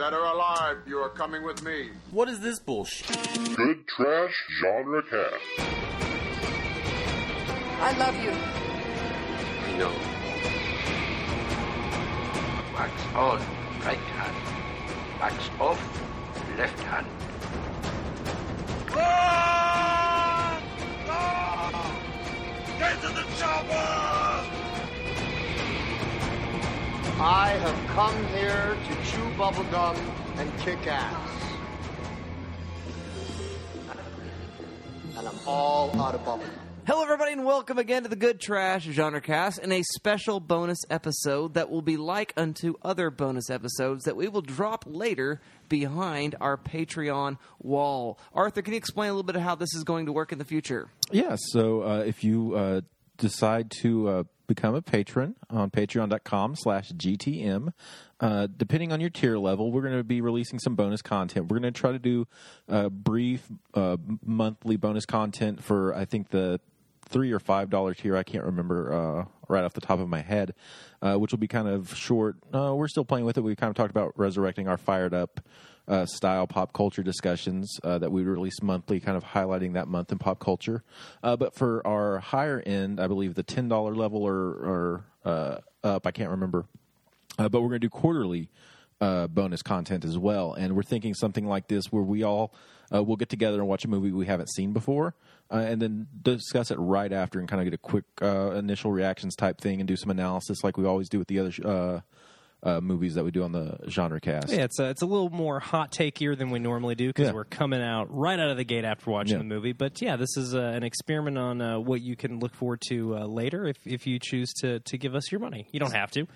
Dead or alive, you are coming with me. What is this bullshit? Good Trash Genre Cast. I love you. I know. Wax on, right hand. Wax off, left hand. I have come here to chew bubblegum and kick ass. And I'm all out of bubblegum. Hello, everybody, and welcome again to the Good Trash Genre Cast and a special bonus episode that will be like unto other bonus episodes that we will drop later behind our Patreon wall. Arthur, can you explain a little bit of how this is going to work in the future? Yeah, so uh, if you uh, decide to uh, become a patron on patreon.com slash GTM, uh, depending on your tier level, we're going to be releasing some bonus content. We're going to try to do uh, brief uh, monthly bonus content for, I think, the three or five dollar tier. I can't remember uh, right off the top of my head, uh, which will be kind of short. Uh, we're still playing with it. We kind of talked about resurrecting our fired up uh, style pop culture discussions uh, that we release monthly, kind of highlighting that month in pop culture. Uh, but for our higher end, I believe the ten dollar level or, or uh, up, I can't remember. Uh, but we're going to do quarterly uh, bonus content as well, and we're thinking something like this where we all will get together and watch a movie we haven't seen before, and then discuss it right after and kind of get a quick initial reactions type thing and do some analysis like we always do with the other. Uh, movies that we do on the genre cast. Yeah, it's a, it's a little more hot takier than we normally do because Yeah. we're coming out right out of the gate after watching Yeah. the movie. But yeah, this is uh, an experiment on uh, what you can look forward to uh, later if, if you choose to, to give us your money. You don't have to.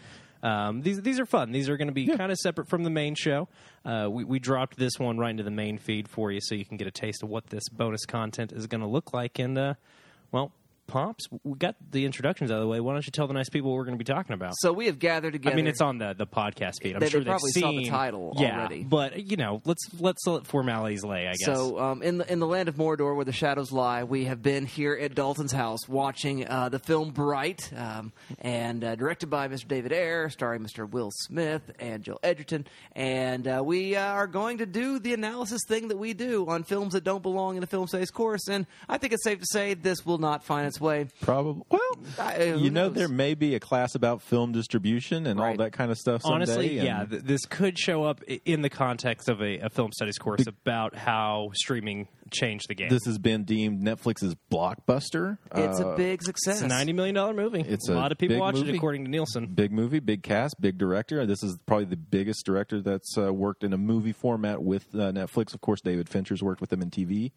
Um, these these are fun. These are going to be kind of separate from the main show. Uh, we, we dropped this one right into the main feed for you, so you can get a taste of what this bonus content is going to look like. And uh, well, pops, we got the introductions out of the way. Why don't you tell the nice people what we're going to be talking about? So we have gathered together. I mean, it's on the, the podcast feed. I'm They- they sure they've seen, saw the title yeah, already. But you know, let's let's let formalities lay. I guess. So, um, in the in the land of Mordor, where the shadows lie, we have been here at Dalton's house watching uh, the film Bright, um, and uh, directed by Mr. David Ayer, starring Mr. Will Smith and Joel Edgerton. And uh, we uh, are going to do the analysis thing that we do on films that don't belong in a film studies course. And I think it's safe to say this will not find its way. Probably. Well, I- who you know, knows? there may be a class about film distribution and all that kind of stuff. Someday, Honestly, and- yeah, th- this could show up in the context of a, a film studies course about how streaming changed the game. This has been deemed Netflix's blockbuster. It's Uh, a big success. it's a ninety million dollar movie. It's a a lot of people big watch movie. it, according to Nielsen. big movie, big cast, big director. This is probably the biggest director that's uh, worked in a movie format with uh, Netflix. Of course, David Fincher's worked with them in TV.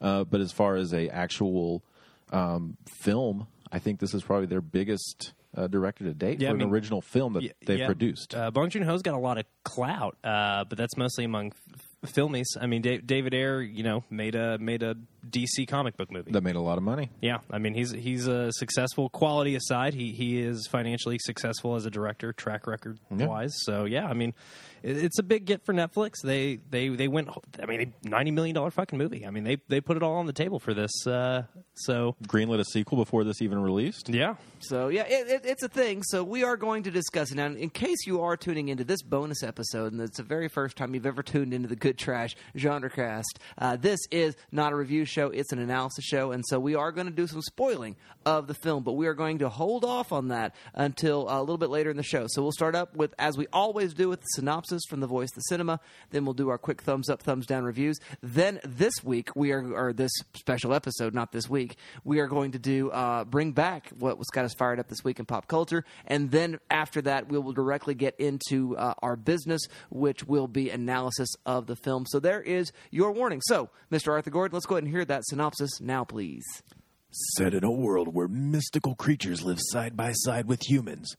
Uh, but as far as a actual um, film, I think this is probably their biggest uh, director to date Yeah, for I mean, an original film that Y- they've yeah. produced. Uh, Bong Joon Ho's got a lot of clout, uh, but that's mostly among f- filmies. I mean, Da- David Ayer, you know, made a made a DC comic book movie. that made a lot of money. Yeah, I mean he's he's a successful. Quality aside, he he is financially successful as a director, track record wise. So yeah, I mean it, it's a big get for Netflix. They they they went. I mean, ninety million dollar fucking movie. I mean they they put it all on the table for this. Uh, so Greenlit a sequel before this even released. yeah, So yeah, it, it, it's a thing. So we are going to discuss it now. In case you are tuning into this bonus episode, and it's the very first time you've ever tuned into the Good Trash Genre Cast, uh, this is not a review show; it's an analysis show, and so we are going to do some spoiling of the film. But we are going to hold off on that until a little bit later in the show. So we'll start up with, as we always do, with the synopsis from the Voice of the Cinema. Then we'll do our quick thumbs up, thumbs down reviews. Then this week we are, or this special episode, not this week, we are going to do uh, bring back what was got us fired up this week in pop culture, and then after that we will directly get into uh, our business, which will be analysis of the film. So there is your warning. So, Mr. Arthur Gordon, let's go ahead and hear that synopsis now, please. Set in a world where mystical creatures live side by side with humans.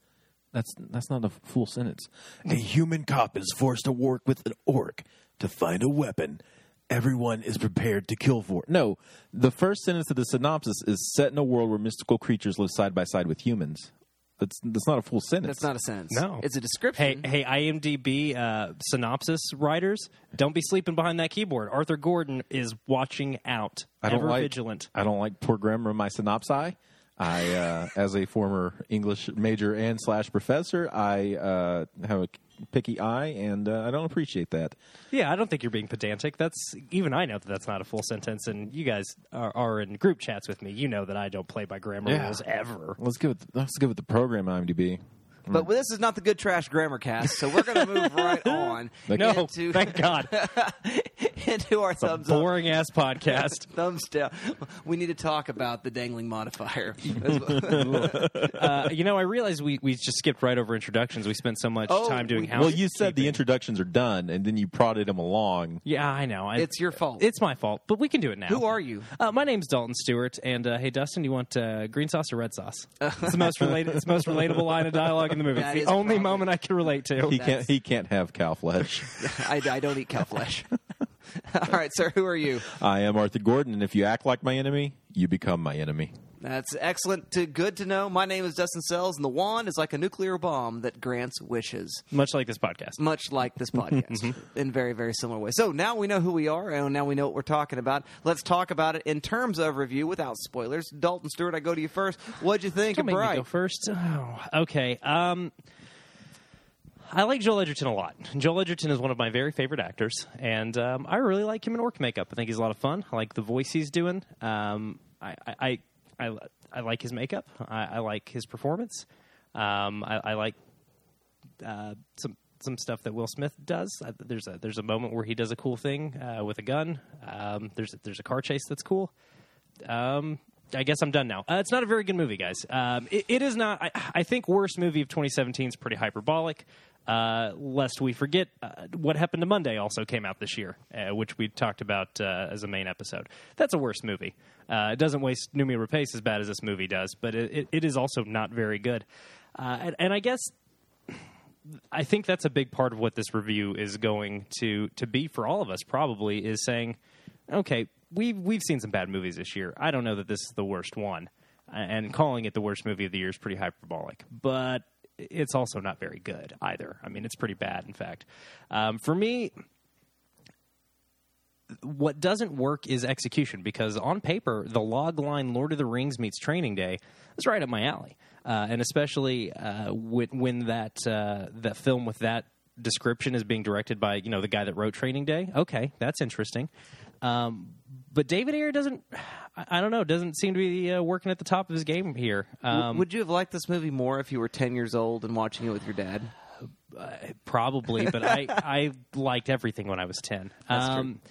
That's that's not a full sentence. A human cop is forced to work with an orc to find a weapon everyone is prepared to kill for. No, the first sentence of the synopsis is set in a world where mystical creatures live side by side with humans. That's that's not a full sentence. That's not a sentence. No. it's a description. hey, hey, IMDb uh, synopsis writers, don't be sleeping behind that keyboard. Arthur Gordon is watching out, I don't ever like vigilant. I don't like poor grammar in my synopsi. I, uh, as a former English major and slash professor, I uh, have a picky eye, and uh, I don't appreciate that. Yeah, I don't think you're being pedantic. That's even I know that that's not a full sentence, and you guys are, are in group chats with me. You know that I don't play by grammar Yeah. rules ever. Let's give With, let's go with the program IMDb. But this is not the Good Trash Grammar Cast, so we're going to move right on No, into, thank God. into our A thumbs up. boring ass podcast. Thumbs down. We need to talk about the dangling modifier. uh, you know, I realized we, we just skipped right over introductions. We spent so much Oh, time doing we- house. Well, you said the introductions are done, and then you prodded them along. Yeah, I know. I, It's your fault. It's my fault, but we can do it now. Who are you? Uh, my name's Dalton Stewart, and uh, hey, Dustin, you want uh, green sauce or red sauce? It's the most related. It's the most relatable line of dialogue in the movie. That It's the only probably- moment I can relate to. He That's- can't. He can't have cow flesh. I, I don't eat cow flesh. All right, sir. Who are you? I am Arthur Gordon, and if you act like my enemy, you become my enemy. That's excellent. To good to know. My name is Dustin Sells, and the wand is like a nuclear bomb that grants wishes. Much like this podcast. much like this podcast in very very similar ways. So now we know who we are and now we know what we're talking about. Let's talk about it in terms of review without spoilers. Dalton Stewart, I go to you first. What'd you think Don't of make me Bright? go first. Oh, okay. Um, I like Joel Edgerton a lot. Joel Edgerton is one of my very favorite actors, and um, I really like him in orc makeup. I think he's a lot of fun. I like the voice he's doing. Um, I, I, I, I, I like his makeup. I, I like his performance. Um, I, I like uh, some some stuff that Will Smith does. Uh, there's a there's a moment where he does a cool thing uh, with a gun. Um, there's there's a car chase that's cool. Um, I guess I'm done now. Uh, it's not a very good movie, guys. Um, it, it is not. I, I think worst movie of 2017 is pretty hyperbolic. Uh, lest we forget, uh, what happened to Monday also came out this year, uh, which we talked about uh, as a main episode. That's a worse movie. Uh, it doesn't waste Noomi Rapace as bad as this movie does, but it, it, is also not very good. And, and I guess I think that's a big part of what this review is going to to be for all of us. Probably is saying, okay, we've we've seen some bad movies this year. I don't know that this is the worst one, and calling it the worst movie of the year is pretty hyperbolic. But it's also not very good either. I mean, it's pretty bad, in fact. Um, for me, what doesn't work is execution because on paper the log line lord of the rings meets training day is right up my alley uh, and especially uh, when, when that uh, that film with that description is being directed by you know the guy that wrote training day okay that's interesting um, but david ayer doesn't I, don't know doesn't seem to be uh, working at the top of his game here um, Would you have liked this movie more if you were 10 years old and watching it with your dad? probably, but I, I liked everything when I was 10. That's true. um,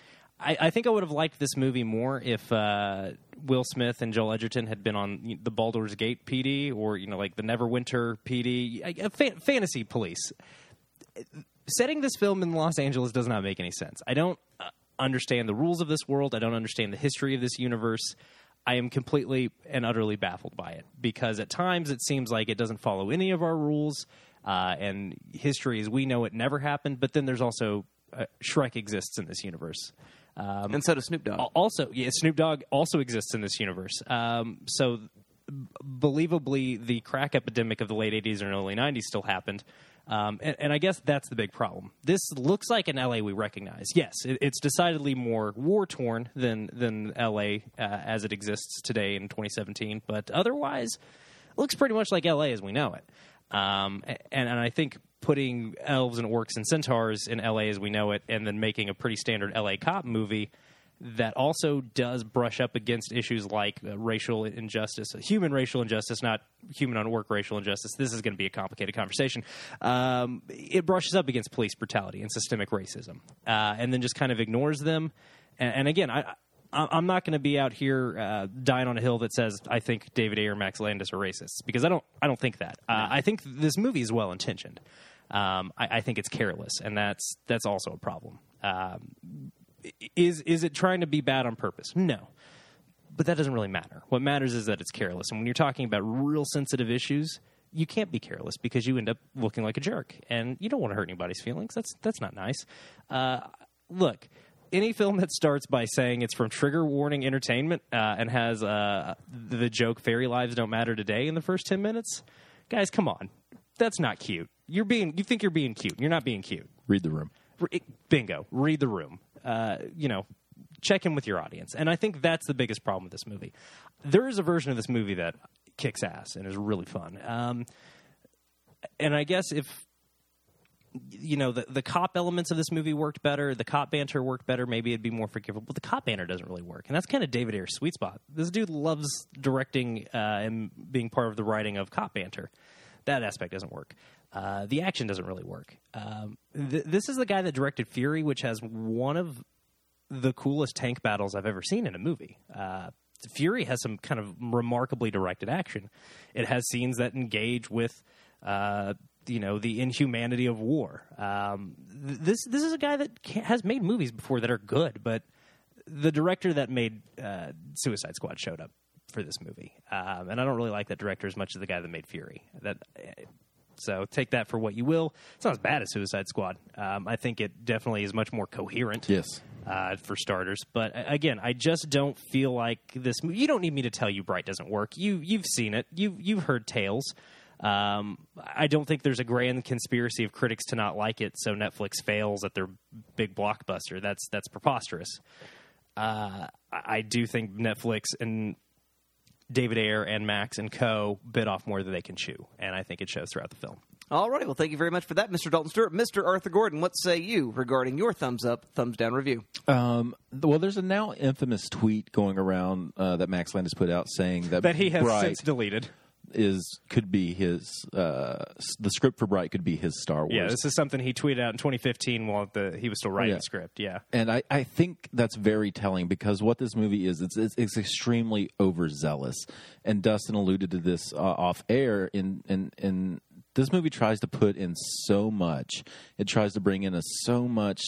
I, I think I would have liked this movie more if uh, Will Smith and Joel Edgerton had been on the Baldur's Gate PD or, you know, like the Neverwinter PD, fa- fantasy police. Setting this film in Los Angeles does not make any sense. I don't uh, understand the rules of this world. I don't understand the history of this universe. I am completely and utterly baffled by it because at times it seems like it doesn't follow any of our rules, uh, and history as we know it never happened. But then there's also uh, Shrek exists in this universe. Um, And so does Snoop Dogg. Also, yeah, Snoop Dogg also exists in this universe. Um, so, b- believably, the crack epidemic of the late '80s and early '90s still happened, um, and, and I guess that's the big problem. This looks like an LA we recognize. Yes, it, it's decidedly more war torn than than LA uh, as it exists today in 2017, but otherwise, it looks pretty much like LA as we know it. Um, and, and I think putting elves and orcs and centaurs in LA as we know it, and then making a pretty standard LA cop movie that also does brush up against issues like uh, racial injustice, uh, human racial injustice, not human on orc racial injustice. This is going to be a complicated conversation. Um, it brushes up against police brutality and systemic racism, uh, and then just kind of ignores them. And, and again, I. I- I'm not going to be out here uh, dying on a hill that says I think David Ayer and Max Landis are racists because I don't. I don't think that. Uh, I think this movie is well intentioned. Um, I, I think it's careless, and that's that's also a problem. Um, is is it trying to be bad on purpose? No, but that doesn't really matter. What matters is that it's careless. And when you're talking about real sensitive issues, you can't be careless because you end up looking like a jerk, and you don't want to hurt anybody's feelings. That's that's not nice. Uh, look. Any film that starts by saying it's from Trigger Warning Entertainment uh, and has uh, the joke "Fairy lives don't matter today" in the first ten minutes, guys, come on, that's not cute. You're being, you think you're being cute. You're not being cute. Read the room. Re- bingo read the room uh, you know check in with your audience and i think that's the biggest problem with this movie there is a version of this movie that kicks ass and is really fun. Um, and I guess if you know the the cop elements of this movie worked better, the cop banter worked better, maybe it'd be more forgivable. But the cop banter doesn't really work, and that's kind of David Ayer's sweet spot. This dude loves directing uh, and being part of the writing of cop banter. That aspect doesn't work. Uh, the action doesn't really work. Um, th- this is the guy that directed Fury, which has one of the coolest tank battles I've ever seen in a movie. Uh, Fury has some kind of remarkably directed action. It has scenes that engage with, uh, you know, the inhumanity of war. Um, th- this this is a guy that has made movies before that are good, but the director that made uh, Suicide Squad showed up for this movie, um, and I don't really like that director as much as the guy that made Fury. That so take that for what you will. It's not as bad as Suicide Squad. Um, I think it definitely is much more coherent. Yes. Uh, for starters, but again, I just don't feel like this. movie You don't need me to tell you Bright doesn't work. You you've seen it. You you've heard tales. Um, I don't think there's a grand conspiracy of critics to not like it, so Netflix fails at their big blockbuster. That's that's preposterous. Uh, I do think Netflix and David Ayer and Max and Co. bit off more than they can chew, and I think it shows throughout the film. All right. Well, thank you very much for that, Mr. Dalton Stewart. Mr. Arthur Gordon, what say you regarding your thumbs up, thumbs down review? Um, well, there's a now infamous tweet going around uh, that Max Landis put out saying that That he has Bright since deleted. Is could be his uh, the script for Bright could be his Star Wars. Yeah, this is something he tweeted out in 2015 while the, he was still writing Yeah. the script. Yeah. and I, I think that's very telling because what this movie is, it's, it's, it's extremely overzealous. And Dustin alluded to this uh, off air. In, in, in this movie tries to put in so much. It tries to bring in a so much,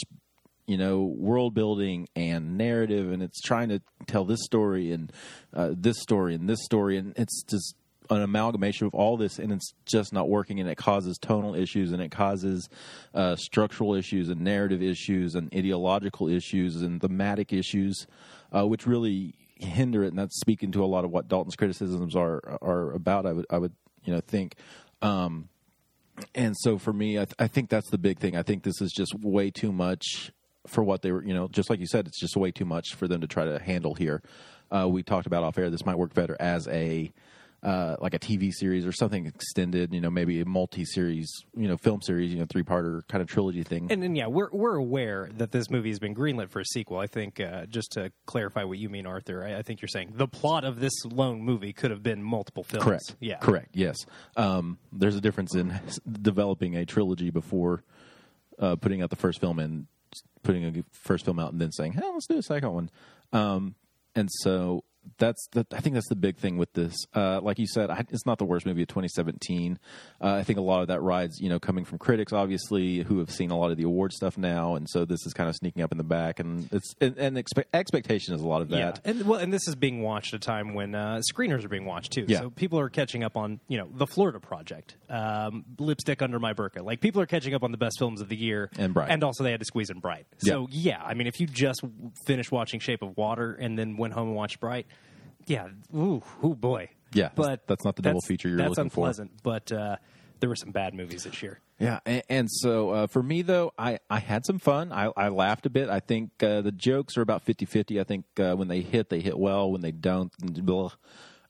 you know, world building and narrative, and it's trying to tell this story and uh, this story and this story, and it's just an amalgamation of all this and it's just not working and it causes tonal issues and it causes uh, structural issues and narrative issues and ideological issues and thematic issues uh, which really hinder it. And that's speaking to a lot of what Dalton's criticisms are are about I would I would you know think. Um, and so for me I, th- I think that's the big thing. I think this is just way too much for what they were you know just like you said it's just way too much for them to try to handle here. Uh, we talked about off air this might work better as a uh, like a TV series or something extended, you know, maybe a multi-series, you know, film series, you know, three-parter kind of trilogy thing. And, and yeah, we're we're aware that this movie has been greenlit for a sequel. I think uh, just to clarify what you mean, Arthur, I, I think you're saying the plot of this lone movie could have been multiple films. Correct. Yeah. Correct. Yes. Um, there's a difference in developing a trilogy before uh, putting out the first film and putting a first film out and then saying, "Hey, let's do a second one." Um, and so that's the, I think that's the big thing with this. Uh, like you said, I, it's not the worst movie of 2017. Uh, I think a lot of that rides, you know, coming from critics, obviously, who have seen a lot of the award stuff now, and so this is kind of sneaking up in the back, and it's and, and expe- expectation is a lot of Yeah, that. and well, and this is being watched at a time when uh, screeners are being watched too. Yeah. So people are catching up on you know the Florida Project, um, Lipstick Under My Burqa. Like people are catching up on the best films of the year, And Bright. and also they had to squeeze in Bright. So yeah, I mean, if you just finished watching Shape of Water and then went home and watched Bright, yeah, ooh, ooh boy, Yeah, but that's not the double feature you're looking for. That's unpleasant, But uh, there were some bad movies this year. Yeah, and, and so uh, for me though, I, I had some fun. I, I laughed a bit. I think uh, the jokes are about 50-50. I think uh, when they hit, they hit well. When they don't, blah.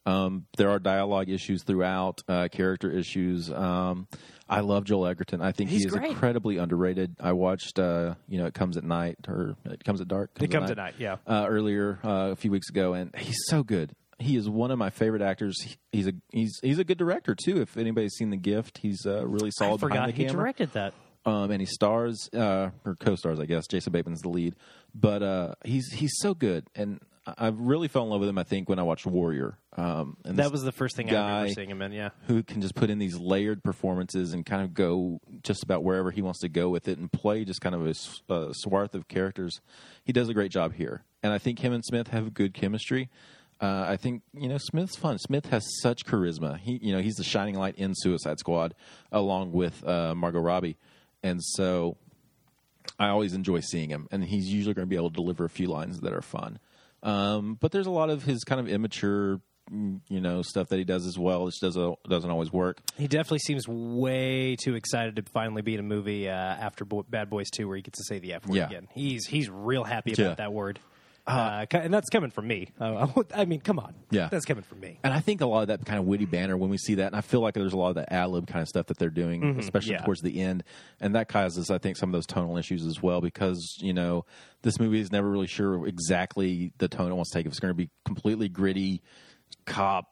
Um, there are dialogue issues throughout, uh, character issues. Um, I love Joel Edgerton. I think He's he is great. incredibly underrated. I watched, uh, you know, it comes at night or it comes at dark. It comes at night, yeah. Uh, earlier uh, a few weeks ago, and he's so good. He is one of my favorite actors. He- He's a he's he's a good director too. If anybody's seen The Gift, he's uh, really solid I forgot behind the he camera directed that. um, and he stars uh, or co-stars, I guess. Jason Bateman's the lead, but uh, he's he's so good, and I really fell in love with him. I think when I watched Warrior, um, and That was the first thing I remember seeing him in. Yeah. who can just put in these layered performances and kind of go just about wherever he wants to go with it and play just kind of a swath of characters. He does a great job here, and I think him and Smith have good chemistry. Uh, I think you know Smith's fun. Smith has such charisma. He you know he's the shining light in Suicide Squad along with uh, Margot Robbie, and so I always enjoy seeing him. And he's usually going to be able to deliver a few lines that are fun. Um, but there's a lot of his kind of immature, mm, you know, stuff that he does as well. Which doesn't doesn't always work. He definitely seems way too excited to finally be in a movie uh, after Bo- Bad Boys 2 where he gets to say the F word Yeah. again. He's he's real happy about Yeah. that word. Uh, ca- and that's coming from me. Uh, I mean, come on. Yeah. That's coming from me. And I think a lot of that kind of witty banner when we see that, and I feel like there's a lot of that ad lib kind of stuff that they're doing, especially yeah. towards the end, and that causes, I think, some of those tonal issues as well because you know this movie is never really sure exactly the tone it wants to take. If it's going to be completely gritty cop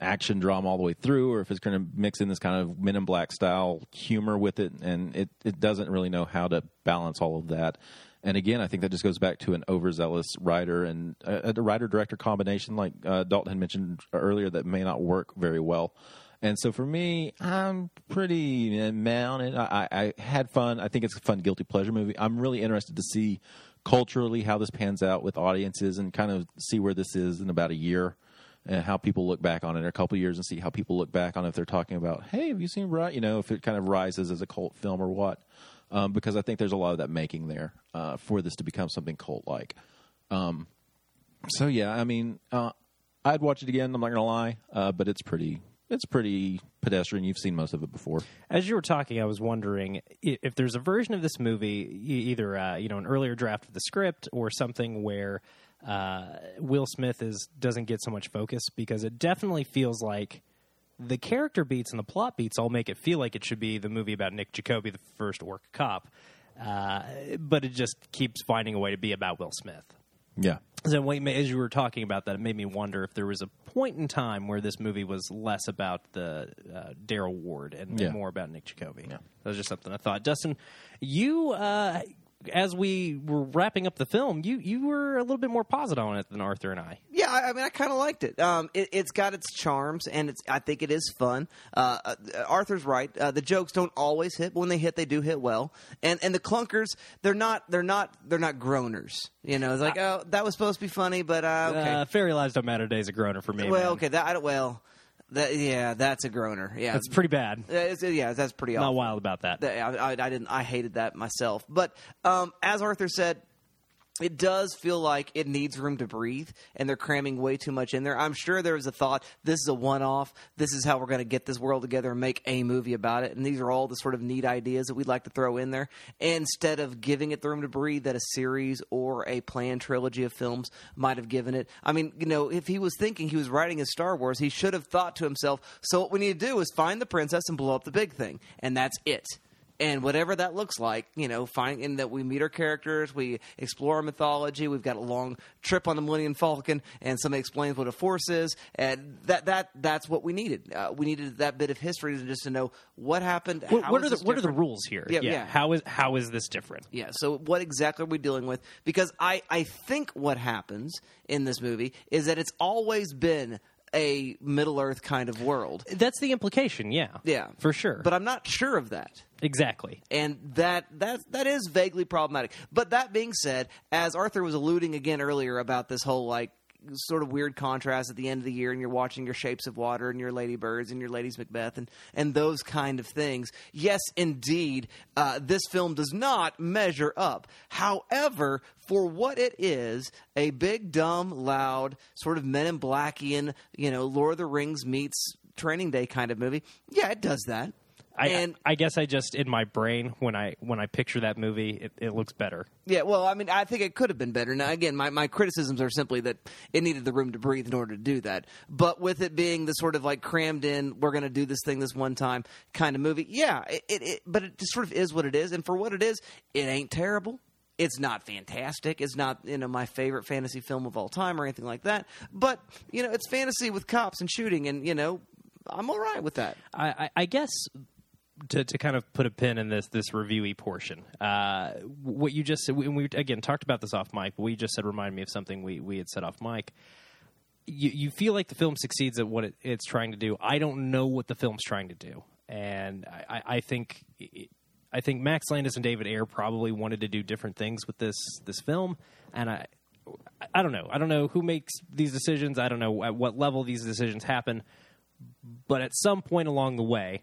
action drama all the way through, or if it's going to mix in this kind of Men in Black style humor with it, and it it doesn't really know how to balance all of that. And again, I think that just goes back to an overzealous writer and a, a writer director combination, like uh, Dalton had mentioned earlier, that may not work very well. And so for me, I'm pretty meh on I I had fun. I think it's a fun guilty pleasure movie. I'm really interested to see culturally how this pans out with audiences and kind of see where this is in about a year and how people look back on it in a couple years and see how people look back on it if they're talking about, hey, have you seen Bright? You know, if it kind of rises as a cult film or what. Um, because I think there's a lot of that making there uh, for this to become something cult like. Um, so yeah, I mean, uh, I'd watch it again. I'm not gonna lie, uh, but it's pretty, it's pretty pedestrian. You've seen most of it before. As you were talking, I was wondering if there's a version of this movie, either uh, you know an earlier draft of the script or something where uh, Will Smith is doesn't get so much focus because it definitely feels like the character beats and the plot beats all make it feel like it should be the movie about Nick Jacoby, the first orc cop, uh, but it just keeps finding a way to be about Will Smith. Yeah. So wait, as you were talking about that, it made me wonder if there was a point in time where this movie was less about the uh, Daryl Ward and, Yeah. more about Nick Jacoby. That was just something I thought. Dustin, you, uh, as we were wrapping up the film, you you were a little bit more positive on it than Arthur and I. Yeah, I, I mean, I kind of liked it. Um, it. It's got its charms, and it's. I think it is fun. Uh, uh, Arthur's right. Uh, the jokes don't always hit, but when they hit, they do hit well. And and the clunkers, they're not. They're not. They're not groaners. You know, it's like, oh, that was supposed to be funny, but uh, okay. Uh, Fairy Lives Don't Matter Day is a groaner for me. well, man. okay. That I don't. Well, that yeah, that's a groaner. Yeah, That's pretty bad. It's- yeah, that's pretty. Not awful. wild about that. That- I, I, I didn't. I hated that myself. But um, as Arthur said, it does feel like it needs room to breathe, and they're cramming way too much in there. I'm sure there was a thought: this is a one-off. This is how we're going to get this world together and make a movie about it. And these are all the sort of neat ideas that we'd like to throw in there. Instead of giving it the room to breathe that a series or a planned trilogy of films might have given it. I mean, you know, if he was thinking he was writing his Star Wars, he should have thought to himself: so what we need to do is find the princess and blow up the big thing, and that's it and whatever that looks like, you know, find in that we meet our characters, we explore our mythology, we've got a long trip on the Millennium Falcon, and somebody explains what a force is, and that that that's what we needed. Uh, we needed that bit of history to just to know what happened. What, how what is are the what are the rules here? Yeah, yeah. How is how is this different? Yeah. So what exactly are we dealing with? Because I I think what happens in this movie is that it's always been a Middle Earth kind of world. That's the implication. Yeah. Yeah, For sure. But I'm not sure of that. exactly. and that that that is vaguely problematic. But that being said, as Arthur was alluding again earlier about this whole like sort of weird contrast at the end of the year and you're watching your shapes of water and your ladybirds and your ladies macbeth and and those kind of things. Yes indeed uh, this film does not measure up. However for what it is a big dumb loud sort of men in blackian you know lord of the rings meets training day kind of movie yeah it does that I, and I guess I just in my brain when I when I picture that movie, it, it looks better. Yeah, well, I mean, I think it could have been better. Now, again, my, my criticisms are simply that it needed the room to breathe in order to do that. But with it being the sort of like crammed in, we're going to do this thing this one time kind of movie, yeah, it, it, it, but it just sort of is what it is. And for what it is, it ain't terrible. It's not fantastic. It's not you know my favorite fantasy film of all time or anything like that. But you know, it's fantasy with cops and shooting, and you know, I'm all right with that. I, I, I guess to, to kind of put a pin in this this reviewy portion, uh, what you just said, we, we again talked about this off mic, but we just said reminded me of something we, we had said off mic. You, you feel like the film succeeds at what it, it's trying to do. I don't know what the film's trying to do, and I, I, I think I think Max Landis and David Ayer probably wanted to do different things with this this film, and I I don't know. I don't know who makes these decisions. I don't know at what level these decisions happen, but at some point along the way,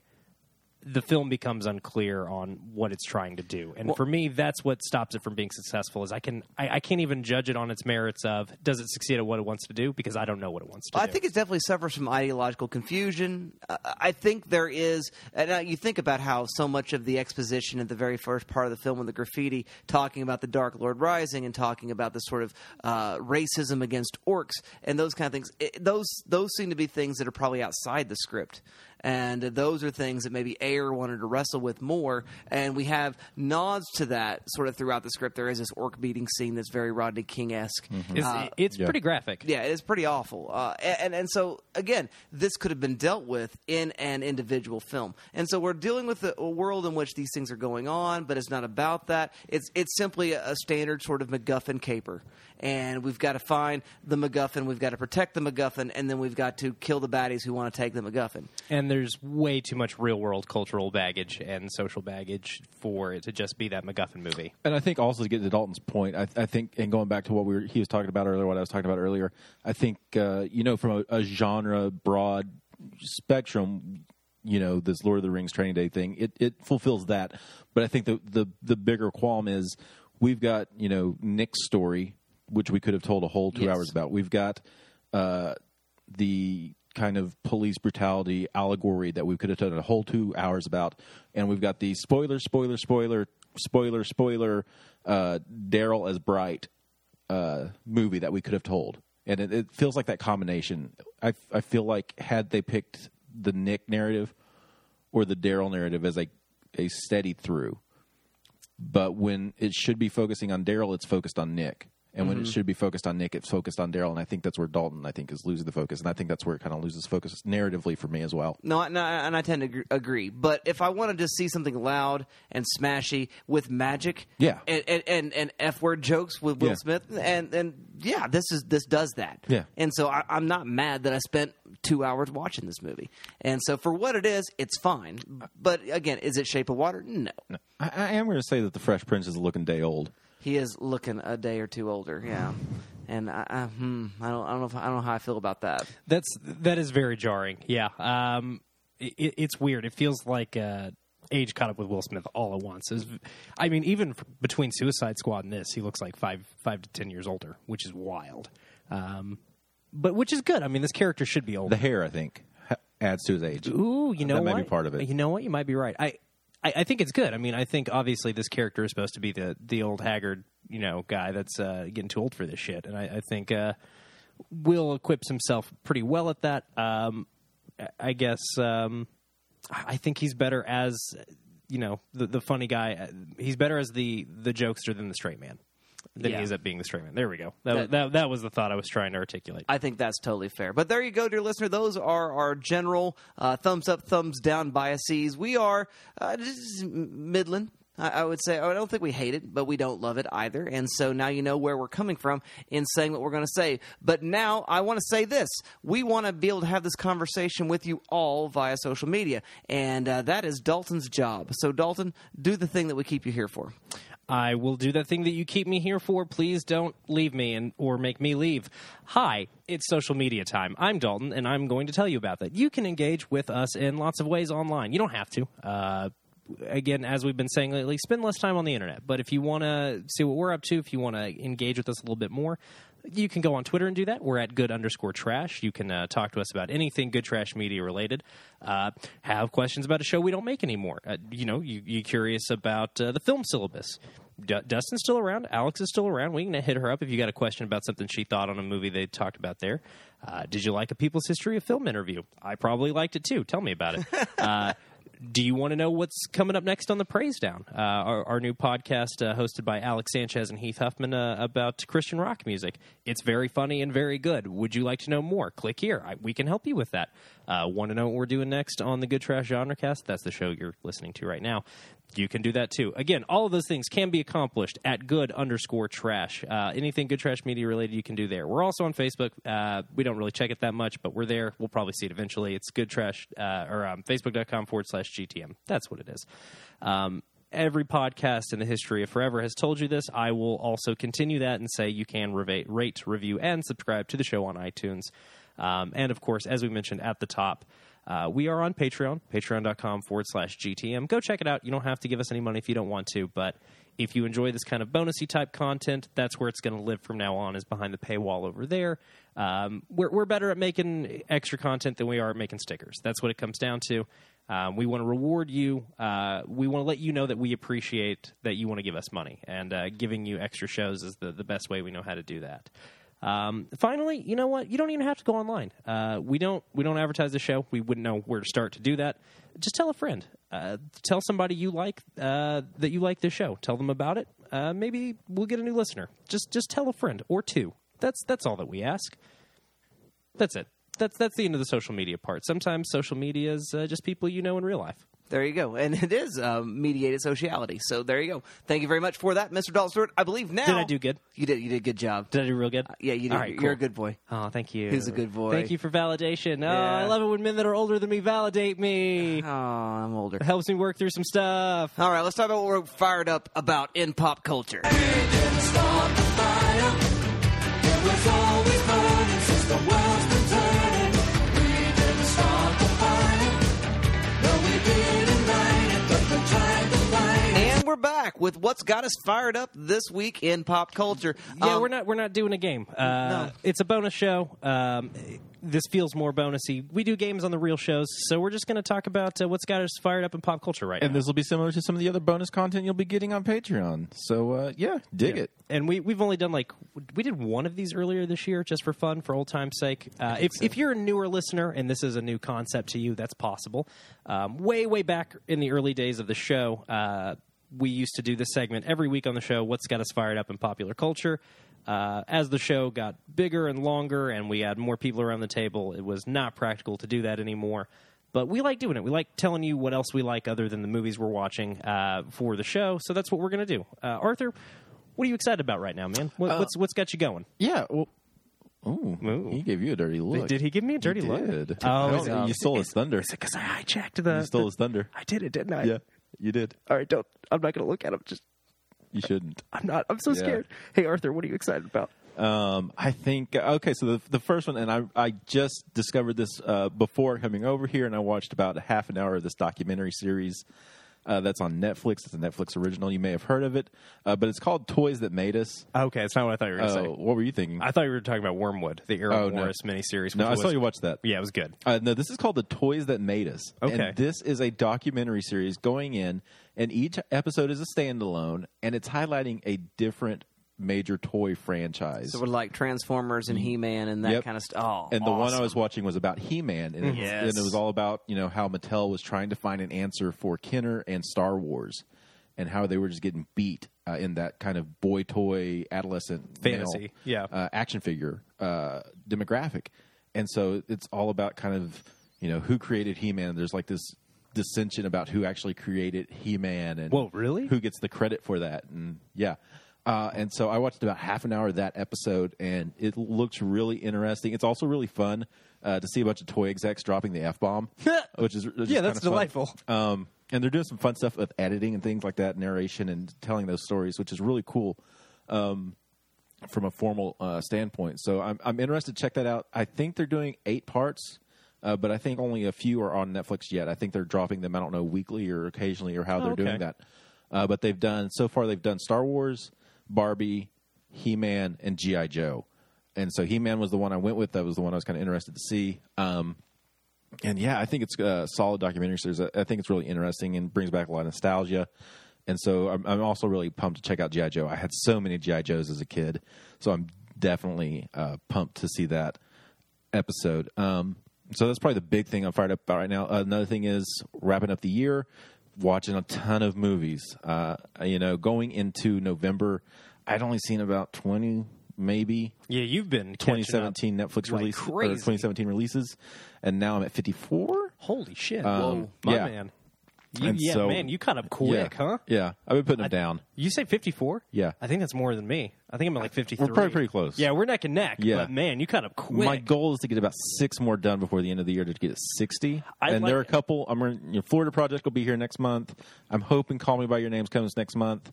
the film becomes unclear on what it's trying to do. And for me, that's what stops it from being successful. Is I can I, I can't even judge it on its merits of does it succeed at what it wants to do because I don't know what it wants to do. I do. think it definitely suffers from ideological confusion. Uh, I think there is, and uh, you think about how so much of the exposition at the very first part of the film with the graffiti, talking about the Dark Lord Rising and talking about the sort of uh, racism against orcs and those kind of things. It, those those seem to be things that are probably outside the script. And those are things that maybe Ayer wanted to wrestle with more. And we have nods to that sort of throughout the script. There is this orc beating scene that's very Rodney King esque. it's, it's pretty graphic. Yeah, it is pretty awful. Uh, and and so again, this could have been dealt with in an individual film. And so we're dealing with a, a world in which these things are going on, but it's not about that. It's it's simply a, a standard sort of MacGuffin caper. And we've got to find the MacGuffin, we've got to protect the MacGuffin, and then we've got to kill the baddies who want to take the MacGuffin. And there's way too much real world cultural baggage and social baggage for it to just be that MacGuffin movie. And I think also to get to Dalton's point, I, I think, and going back to what we were, he was talking about earlier, what I was talking about earlier, I think, uh, you know, from a, a genre broad spectrum, you know, this Lord of the Rings Training Day thing, it, it fulfills that. But I think the, the the bigger qualm is we've got you know Nick's story, which we could have told a whole two Yes. hours about. We've got uh, the kind of police brutality allegory that we could have done a whole two hours about, and we've got the spoiler, spoiler, spoiler, spoiler, spoiler, uh, Daryl as Bright uh, movie that we could have told, and it, it feels like that combination. I I feel like had they picked the Nick narrative or the Daryl narrative as a a steady through, but when it should be focusing on Daryl, it's focused on Nick. And when it mm-hmm. should be focused on Nick, it's focused on Daryl, and I think that's where Dalton, I think, is losing the focus, and I think that's where it kind of loses focus narratively for me as well. No, no, and I tend to agree. But if I wanted to see something loud and smashy with magic, Yeah. and and, and, and f word jokes with Will Yeah. Smith, and and yeah, this is this does that. Yeah. and so I, I'm not mad that I spent two hours watching this movie. And so for what it is, it's fine. But again, is it Shape of Water? No, I, I am going to say that the Fresh Prince is looking day old. He is looking a day or two older. Yeah. And I, I, hmm, I don't, I don't know, if, I don't know how I feel about that. That's that is very jarring. Yeah, um, it, it's weird. It feels like uh, age caught up with Will Smith all at once. Was- I mean, even f- between Suicide Squad and this, he looks like five five to ten years older, which is wild. Um, but which is good. I mean, this character should be older. The hair, I think, adds to his age. Ooh, you know that what? might be part of it. You know what? You might be right. I, I, I think it's good. I mean, I think obviously this character is supposed to be the the old haggard, you know, guy that's uh, getting too old for this shit, and I, I think uh, Will equips himself pretty well at that. Um, I- guess um, I think he's better as you know the the funny guy. He's better as the the jokester than the straight man. Than Yeah. he is at being the straight man. There we go. That, That- that that was the thought I was trying to articulate. I think that's totally fair. But there you go, dear listener. Those are our general uh, thumbs up, thumbs down biases. We are uh, midland. I I would say I don't think we hate it, but we don't love it either. And so now you know where we're coming from in saying what we're going to say. But now I want to say this: we want to be able to have this conversation with you all via social media, and uh, that is Dalton's job. So Dalton, do the thing that we keep you here for. I will do that thing that you keep me here for. Please don't leave me and or make me leave. Hi, it's social media time. I'm Dalton, and I'm going to tell you about that. You can engage with us in lots of ways online. You don't have to. Uh, again, as we've been saying lately, spend less time on the internet. But if you want to see what we're up to, if you want to engage with us a little bit more, you can go on Twitter and do that. We're at good underscore trash. You can uh, talk to us about anything good trash media related. Uh, have questions about a show we don't make anymore. Uh, you know, you, you curious about uh, the film syllabus. D- Dustin's still around. Alex is still around. We can hit her up if you got a question about something she thought on a movie they talked about there. Uh, did you like a People's History of Film interview? I probably liked it too. Tell me about it. Do you want to know what's coming up next on the Praise Down, uh, our, our new podcast uh, hosted by Alex Sanchez and Heath Huffman uh, about Christian rock music? It's very funny and very good. Would you like to know more? Click here. I, we can help you with that. Uh, want to know what we're doing next on the Good Trash Genre Cast? That's the show you're listening to right now. You can do that too. Again, all of those things can be accomplished at good underscore trash. Uh, anything good trash media related, you can do there. We're also on Facebook. Uh, we don't really check it that much, but we're there. We'll probably see it eventually. It's good trash uh, or um, facebook.com forward slash GTM. That's what it is. Um, every podcast in the history of forever has told you this. I will also continue that and say you can rate, review, and subscribe to the show on iTunes. Um, and of course, as we mentioned at the top, Uh, we are on Patreon, patreon.com forward slash GTM. Go check it out. You don't have to give us any money if you don't want to, but if you enjoy this kind of bonusy type content, that's where it's going to live from now on, is behind the paywall over there. Um, we're, we're better at making extra content than we are at making stickers. That's what it comes down to. Um, we want to reward you. Uh, we want to let you know that we appreciate that you want to give us money, and uh, giving you extra shows is the, the best way we know how to do that. Um, finally, you know what? You don't even have to go online. Uh, we don't we don't advertise the show. We wouldn't know where to start to do that. Just tell a friend. Uh, tell somebody you like uh, that you like the show. Tell them about it. Uh, maybe we'll get a new listener. Just just tell a friend or two. That's that's all that we ask. That's it. That's that's the end of the social media part. Sometimes social media is uh, just people you know in real life. There you go. And it is um, mediated sociality. So there you go. Thank you very much for that, Mr. Dalton Stewart. I believe now. Did I do good? You did. You did a good job. Did I do real good? yeah, you did. All right, You're cool. a good boy. Oh, thank you. He's a good boy. Thank you for validation. Oh, I love it when men that are older than me validate me. Oh, I'm older. It helps me work through some stuff. All right, let's talk about what we're fired up about in pop culture. We're back with what's got us fired up this week in pop culture. Yeah, Um, we're not we're not doing a game. Uh, No. It's a bonus show. Um, this feels more bonusy. We do games on the real shows, so we're just going to talk about uh, what's got us fired up in pop culture right And now. And this will be similar to some of the other bonus content you'll be getting on Patreon. So uh, yeah, dig it. and we we've only done like we did one of these earlier this year just for fun for old time's sake. Uh, if if you're a newer listener and this is a new concept to you, that's possible. Um, way way back in the early days of the show, uh, we used to do this segment every week on the show. What's got us fired up in popular culture? Uh, as the show got bigger and longer, and we had more people around the table, it was not practical to do that anymore. But we like doing it. We like telling you what else we like other than the movies we're watching uh, for the show. So that's what we're going to do. Uh, Arthur, what are you excited about right now, man? What, what's what's got you going? Yeah. Well, ooh, Ooh. he gave you a dirty look. Did he give me a dirty He look? Oh, I is don't- it- you stole his thunder. Because I hijacked the. You stole his thunder. I did it, didn't I? Yeah, you did. All right, don't. I'm not going to look at him. Just. You shouldn't. I'm not. I'm so Yeah. scared. Hey, Arthur, what are you excited about? Um, I think okay. So the the first one, and I I just discovered this uh, before coming over here, and I watched about a half an hour of this documentary series. Uh, that's on Netflix. It's a Netflix original. You may have heard of it, uh, but it's called "Toys That Made Us." Okay, it's not what I thought you were going to Oh, say. what were you thinking? I thought you were talking about Wormwood, the Errol Oh, no. Morris miniseries. no, I saw was- you watch that. Yeah, it was good. Uh, no, this is called The Toys That Made Us. Okay. And this is a documentary series going in, and each episode is a standalone, and it's highlighting a different major toy franchise. So we're like Transformers and He Man and that Yep. kind of stuff. Oh, and the one I was watching was about He-Man, and, it's- Yes. and it was all about you know how Mattel was trying to find an answer for Kenner and Star Wars, and how they were just getting beat uh, in that kind of boy toy adolescent male, Fantasy, yeah. uh, action figure uh, demographic, and so it's all about kind of you know who created He-Man. There's like this dissension about who actually created He-Man and Whoa, really? who gets the credit for that and yeah uh, and so i watched about half an hour of that episode and it looks really interesting it's also really fun uh, to see a bunch of toy execs dropping the f-bomb which is, which is Yeah, that's delightful. um, and they're doing some fun stuff with editing and things like that narration and telling those stories which is really cool um, from a formal uh, standpoint so I'm, I'm interested to check that out i think they're doing eight parts uh, but I think only a few are on Netflix yet. I think they're dropping them. I don't know weekly or occasionally or how Oh, they're okay. doing that. Uh, but they've done so far. They've done Star Wars, Barbie, He Man, and GI Joe. And so He Man was the one I went with. That was the one I was kind of interested to see. Um, and yeah, I think it's a solid documentary series. I think it's really interesting and brings back a lot of nostalgia. And so I'm, I'm also really pumped to check out GI Joe. I had so many GI Joes as a kid, so I'm definitely uh, pumped to see that episode. Um, so that's probably the big thing I'm fired up about right now. Uh, another thing is wrapping up the year, watching a ton of movies. Uh, you know, going into November, I'd only seen about 20, maybe Yeah, you've been 2017 Netflix like release 2017 releases, and now I'm at 54. Holy shit! Um, Whoa, my yeah. man. You, And yeah, so- man, you caught up quick, yeah. huh? Yeah, I've been putting them down. You say 54? Yeah. I think that's more than me. I think I'm at like 53. We're probably pretty close. Yeah, we're neck and neck. Yeah. But man, you caught up quick. My goal is to get about six more done before the end of the year to get 60. I and like- there are a couple. I'm you know, Florida Project will be here next month. I'm hoping Call Me by Your Names comes next month,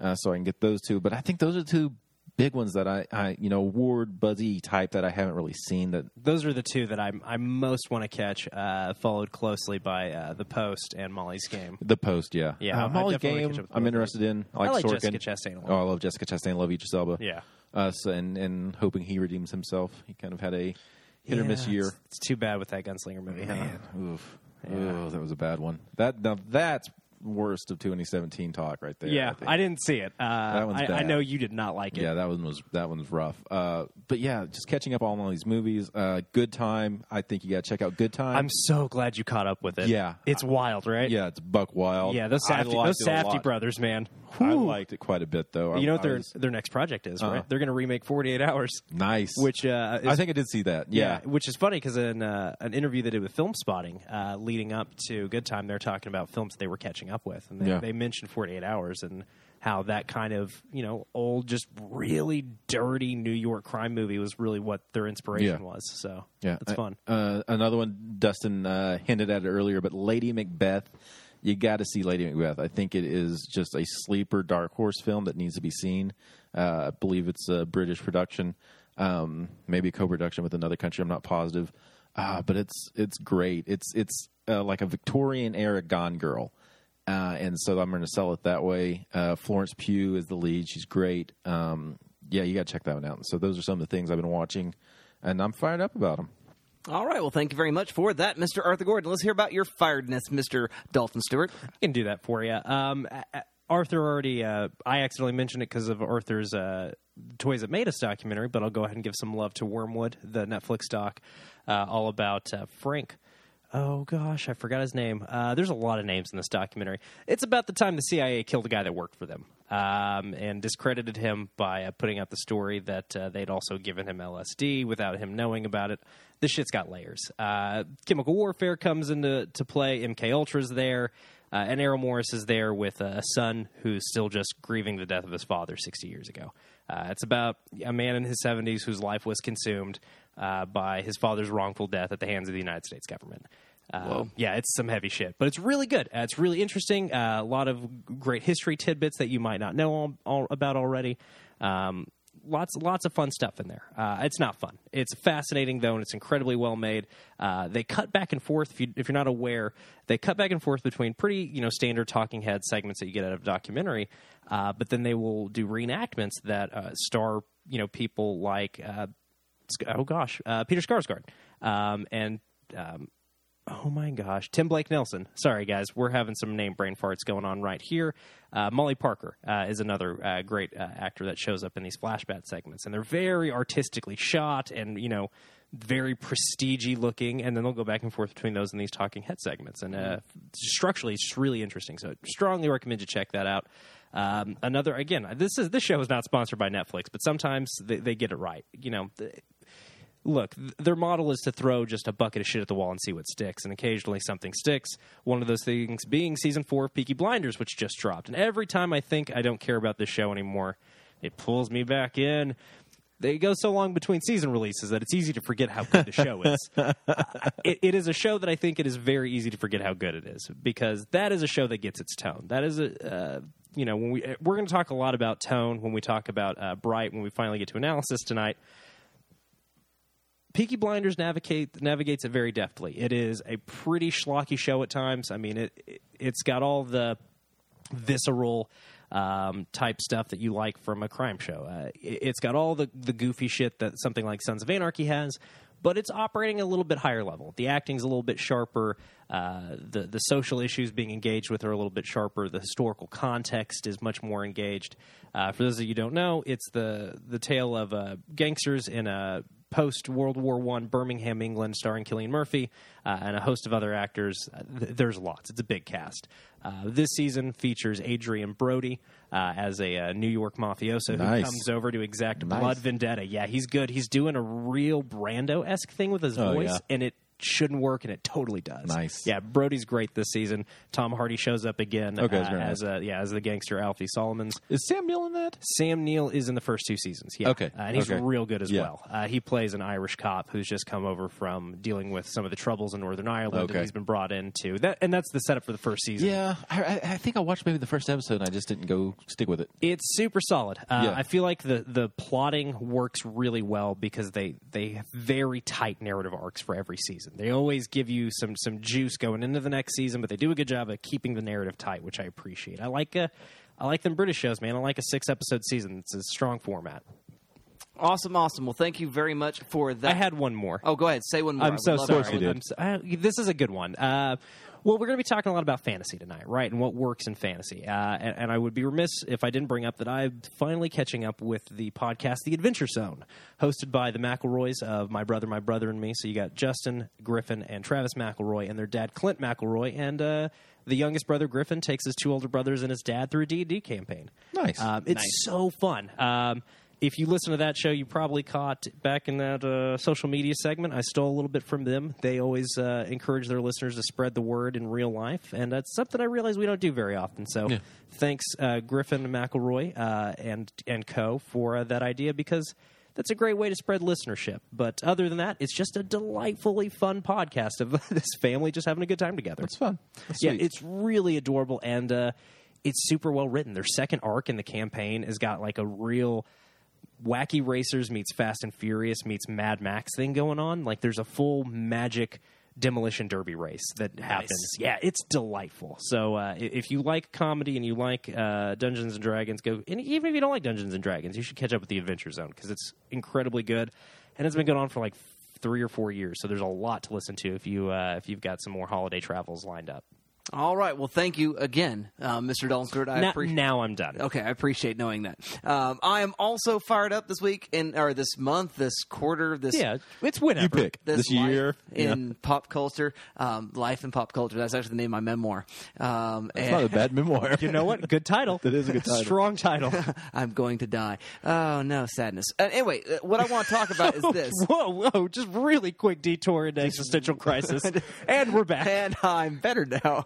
uh, so I can get those two. But I think those are two big ones that I, I you know Ward Buzzy type that I haven't really seen that Those are the two that I I most want to catch. Uh, followed closely by uh, the Post and Molly's Game. the post yeah Yeah, uh, Molly's game catch up with I'm interested in I like, I like Sorkin. Jessica Chastain a lot. oh I love Jessica Chastain love Idris Elba Yeah. uh, so, and and hoping he redeems himself he kind of had a hit or miss year It's, it's too bad with that gunslinger movie. huh? Man, oof. Ooh, that was a bad one. That now that's worst of 2017 talk right there. Yeah, think. I, didn't see it. Uh, That one's I, I know you did not like it. Yeah, that one was that one's rough. Uh, but yeah, just catching up on all these movies. Uh, Good Time. I think you got to check out Good Time. I'm so glad you caught up with it. Yeah. it's wild, right? yeah, it's Buck Wild. yeah. Those I Safdie, those Safdie brothers, man. I liked it quite a bit though. You know what their was- their next project is, right? They're going to remake 48 Hours, nice. which uh, is I think I did see that. Yeah. which is funny because in uh, an interview they did with Filmspotting uh, leading up to Good Time, they're talking about films they were catching up with, and they, Yeah. they mentioned 48 Hours and how that kind of you know old, just really dirty New York crime movie was really what their inspiration Yeah. was. So Yeah, it's fun. Uh, another one, Dustin uh, hinted at it earlier, but Lady Macbeth. You got to see Lady Macbeth. I think it is just a sleeper dark horse film that needs to be seen. Uh, I believe it's a British production, um, maybe a co-production with another country. I'm not positive, uh, but it's it's great. It's it's uh, like a Victorian era Gone Girl. Uh, and so I'm going to sell it that way. Uh, Florence Pugh is the lead; she's great. Um, yeah, you got to check that one out. So those are some of the things I've been watching, and I'm fired up about them. All right. Well, thank you very much for that, Mr. Arthur Gordon. Let's hear about your firedness, Mr. Dalton Stewart. I can do that for you. Um, a- a- Arthur already. Uh, I accidentally mentioned it because of Arthur's uh, Toys That Made Us documentary, but I'll go ahead and give some love to Wormwood, the Netflix doc, uh, all about uh, Frank. Oh gosh, I forgot his name. Uh, there's a lot of names in this documentary. It's about the time the CIA killed a guy that worked for them um, and discredited him by uh, putting out the story that uh, they'd also given him LSD without him knowing about it. This shit's got layers. Uh, chemical warfare comes into to play. MK Ultra's there. Uh, and Errol Morris is there with a son who's still just grieving the death of his father 60 years ago. Uh, it's about a man in his 70s whose life was consumed uh, by his father's wrongful death at the hands of the United States government. Uh, yeah, it's some heavy shit, but it's really good. Uh, it's really interesting. Uh, a lot of great history tidbits that you might not know all, all about already. Um, lots, lots of fun stuff in there. Uh, it's not fun. It's fascinating though, and it's incredibly well made. Uh, they cut back and forth. If, you, if you're not aware, they cut back and forth between pretty, you know, standard talking head segments that you get out of a documentary, uh, but then they will do reenactments that uh, star, you know, people like, uh, oh gosh, uh, Peter Sarsgaard, um, and um, Oh my gosh, Tim Blake Nelson. Sorry, guys, we're having some name brain farts going on right here. Uh, Molly Parker uh, is another uh, great uh, actor that shows up in these flashback segments, and they're very artistically shot and you know very prestigey looking. And then they'll go back and forth between those and these talking head segments, and uh, structurally, it's really interesting. So, strongly recommend you check that out. Um, another again, this is this show is not sponsored by Netflix, but sometimes they, they get it right. You know. Look, th- their model is to throw just a bucket of shit at the wall and see what sticks, and occasionally something sticks. One of those things being season four of Peaky Blinders, which just dropped. And every time I think I don't care about this show anymore, it pulls me back in. They go so long between season releases that it's easy to forget how good the show is. It, it is a show that I think it is very easy to forget how good it is because that is a show that gets its tone. That is a uh, you know when we we're going to talk a lot about tone when we talk about uh, Bright when we finally get to analysis tonight. Peaky Blinders navigate navigates it very deftly. It is a pretty schlocky show at times. I mean, it, it it's got all the visceral um, type stuff that you like from a crime show. Uh, it, it's got all the the goofy shit that something like Sons of Anarchy has, but it's operating a little bit higher level. The acting's a little bit sharper. Uh, the the social issues being engaged with are a little bit sharper. The historical context is much more engaged. Uh, for those of you who don't know, it's the the tale of uh, gangsters in a post World War One Birmingham, England, starring Cillian Murphy uh, and a host of other actors. Uh, th- there's lots. It's a big cast. Uh, this season features Adrien Brody uh, as a uh, New York mafioso Nice. who comes over to exact Nice. blood vendetta. Yeah, he's good. He's doing a real Brando esque thing with his Oh, voice, yeah. and it shouldn't work, and it totally does. Nice. Yeah, Brody's great this season. Tom Hardy shows up again Okay, uh, as uh, yeah as the gangster Alfie Solomons. Is Sam Neill in that? Sam Neill is in the first two seasons. Yeah. Okay, Uh, and he's okay. real good as Yeah. well. Uh, he plays an Irish cop who's just come over from dealing with some of the troubles in Northern Ireland, Okay. and he's been brought into that. And that's the setup for the first season. Yeah, I, I- I think I watched maybe the first episode and I just didn't go stick with it. It's super solid. Uh, Yeah. I feel like the the plotting works really well because they they have very tight narrative arcs for every season. They always give you some some juice going into the next season, but they do a good job of keeping the narrative tight, which I appreciate. I like uh, I like them British shows, man. I like a six episode season. It's a strong format. Awesome, awesome. Well, thank you very much for that. I had one more. Oh, go ahead. Say one more. I I'm so love sorry. to. you did. I'm so- uh, this is a good one. Uh, well, we're going to be talking a lot about fantasy tonight, right? And what works in fantasy. Uh, and, and I would be remiss if I didn't bring up that I'm finally catching up with the podcast, The Adventure Zone, hosted by the McElroys of My Brother, My Brother, and Me. So you got Justin Griffin and Travis McElroy, and their dad Clint McElroy, and uh, the youngest brother Griffin takes his two older brothers and his dad through a D&D campaign. Nice. Um, it's so fun. Um, if you listen to that show, you probably caught back in that uh, social media segment. I stole a little bit from them. They always uh, encourage their listeners to spread the word in real life, and that's something I realize we don't do very often. So, Yeah. thanks, uh, Griffin McElroy uh, and and Co. for uh, that idea because that's a great way to spread listenership. But other than that, it's just a delightfully fun podcast of this family just having a good time together. It's fun. That's Yeah, sweet. it's really adorable and uh, it's super well written. Their second arc in the campaign has got like a real wacky racers meets Fast and Furious meets Mad Max thing going on. Like there's a full magic demolition derby race that happens. Yeah, it's delightful. So uh, if you like comedy and you like uh, Dungeons and Dragons, go. And even if you don't like Dungeons and Dragons, you should catch up with the Adventure Zone because it's incredibly good, and it's been going on for like three or four years. So there's a lot to listen to if you uh, if you've got some more holiday travels lined up. All right. Well, thank you again, uh, Mr. Dalton. I Now, appreciate. now I'm done. Okay, I appreciate knowing that. Um, I am also fired up this week in or this month, this quarter, this Yeah, it's whatever. you pick this, this, year. in pop culture, um, life in pop culture. That's actually the name of my memoir. Um, It's and not a bad memoir. You know what? Good title. That is a good title. Strong title. I'm going to die. Oh no, sadness. Uh, anyway, uh, what I want to talk about is this. Whoa, whoa! Just really quick detour into existential crisis, and we're back. And I'm better now.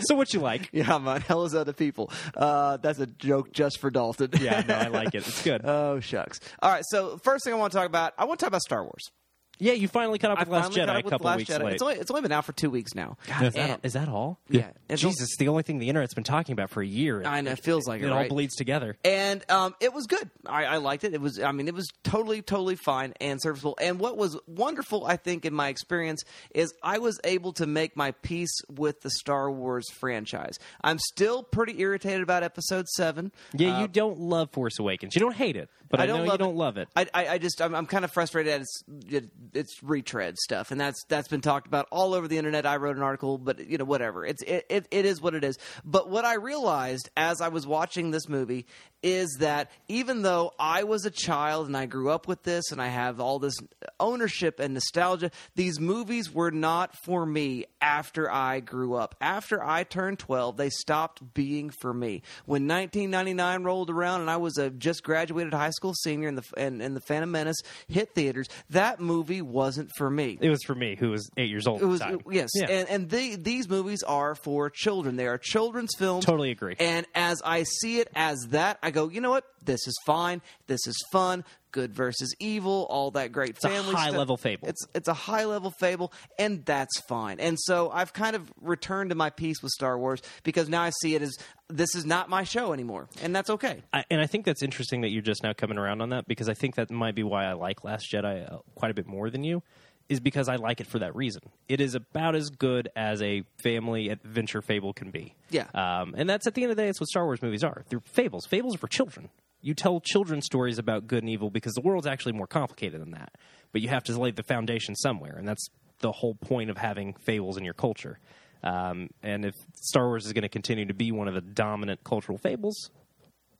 So, what you like? yeah, man. Hell is other people. Uh, that's a joke just for Dalton. Yeah, no, I like it. It's good. oh shucks. All right. So first thing I want to talk about, I want to talk about Star Wars. Yeah, you finally caught up I with Last finally Jedi caught a up with couple Last weeks Jedi. late. It's only it's only been out for two weeks now. God, is, that, And- is that all? Yeah. It's Jesus, the only thing the internet's been talking about for a year. I know, it feels like it, it all right? bleeds together. and um, it was good. I, I liked it. It was, I mean, it was totally, totally fine and serviceable. And what was wonderful, I think, in my experience, is I was able to make my peace with the Star Wars franchise. I'm still pretty irritated about Episode Seven. Yeah, Uh, you don't love Force Awakens. You don't hate it, but I, know you don't love it. I, I, I just I'm, I'm kind of frustrated at its it, its retread stuff, and that's that's been talked about all over the internet. I wrote an article, but you know whatever. It's it, it, it is what it is. But what I realized as I was watching this movie is that even though I was a child and I grew up with this and I have all this ownership and nostalgia, these movies were not for me after I grew up. After I turned 12, they stopped being for me. When 1999 rolled around and I was a just graduated high school senior and the and, and the Phantom Menace hit theaters, that movie wasn't for me. It was for me, who was eight years old. It was at the time. yes, Yeah. and and the, these movies are for children. They are children's films. Totally agree. And as I see it as that, I go, you know what? This is fine. This is fun. Good versus evil. All that great a family. stuff. high-level fable. It's it's a high level fable, and that's fine. And so I've kind of returned to my peace with Star Wars because now I see it as this is not my show anymore, and that's okay. I, and I think that's interesting that you're just now coming around on that because I think that might be why I like Last Jedi uh, quite a bit more than you. Is because I like it for that reason. It is about as good as a family adventure fable can be. Yeah. um, and that's at the end of the day, it's what Star Wars movies are. They're fables. Fables are for children. You tell children stories about good and evil because the world's actually more complicated than that. But you have to lay the foundation somewhere, and that's the whole point of having fables in your culture. Um, and if Star Wars is going to continue to be one of the dominant cultural fables,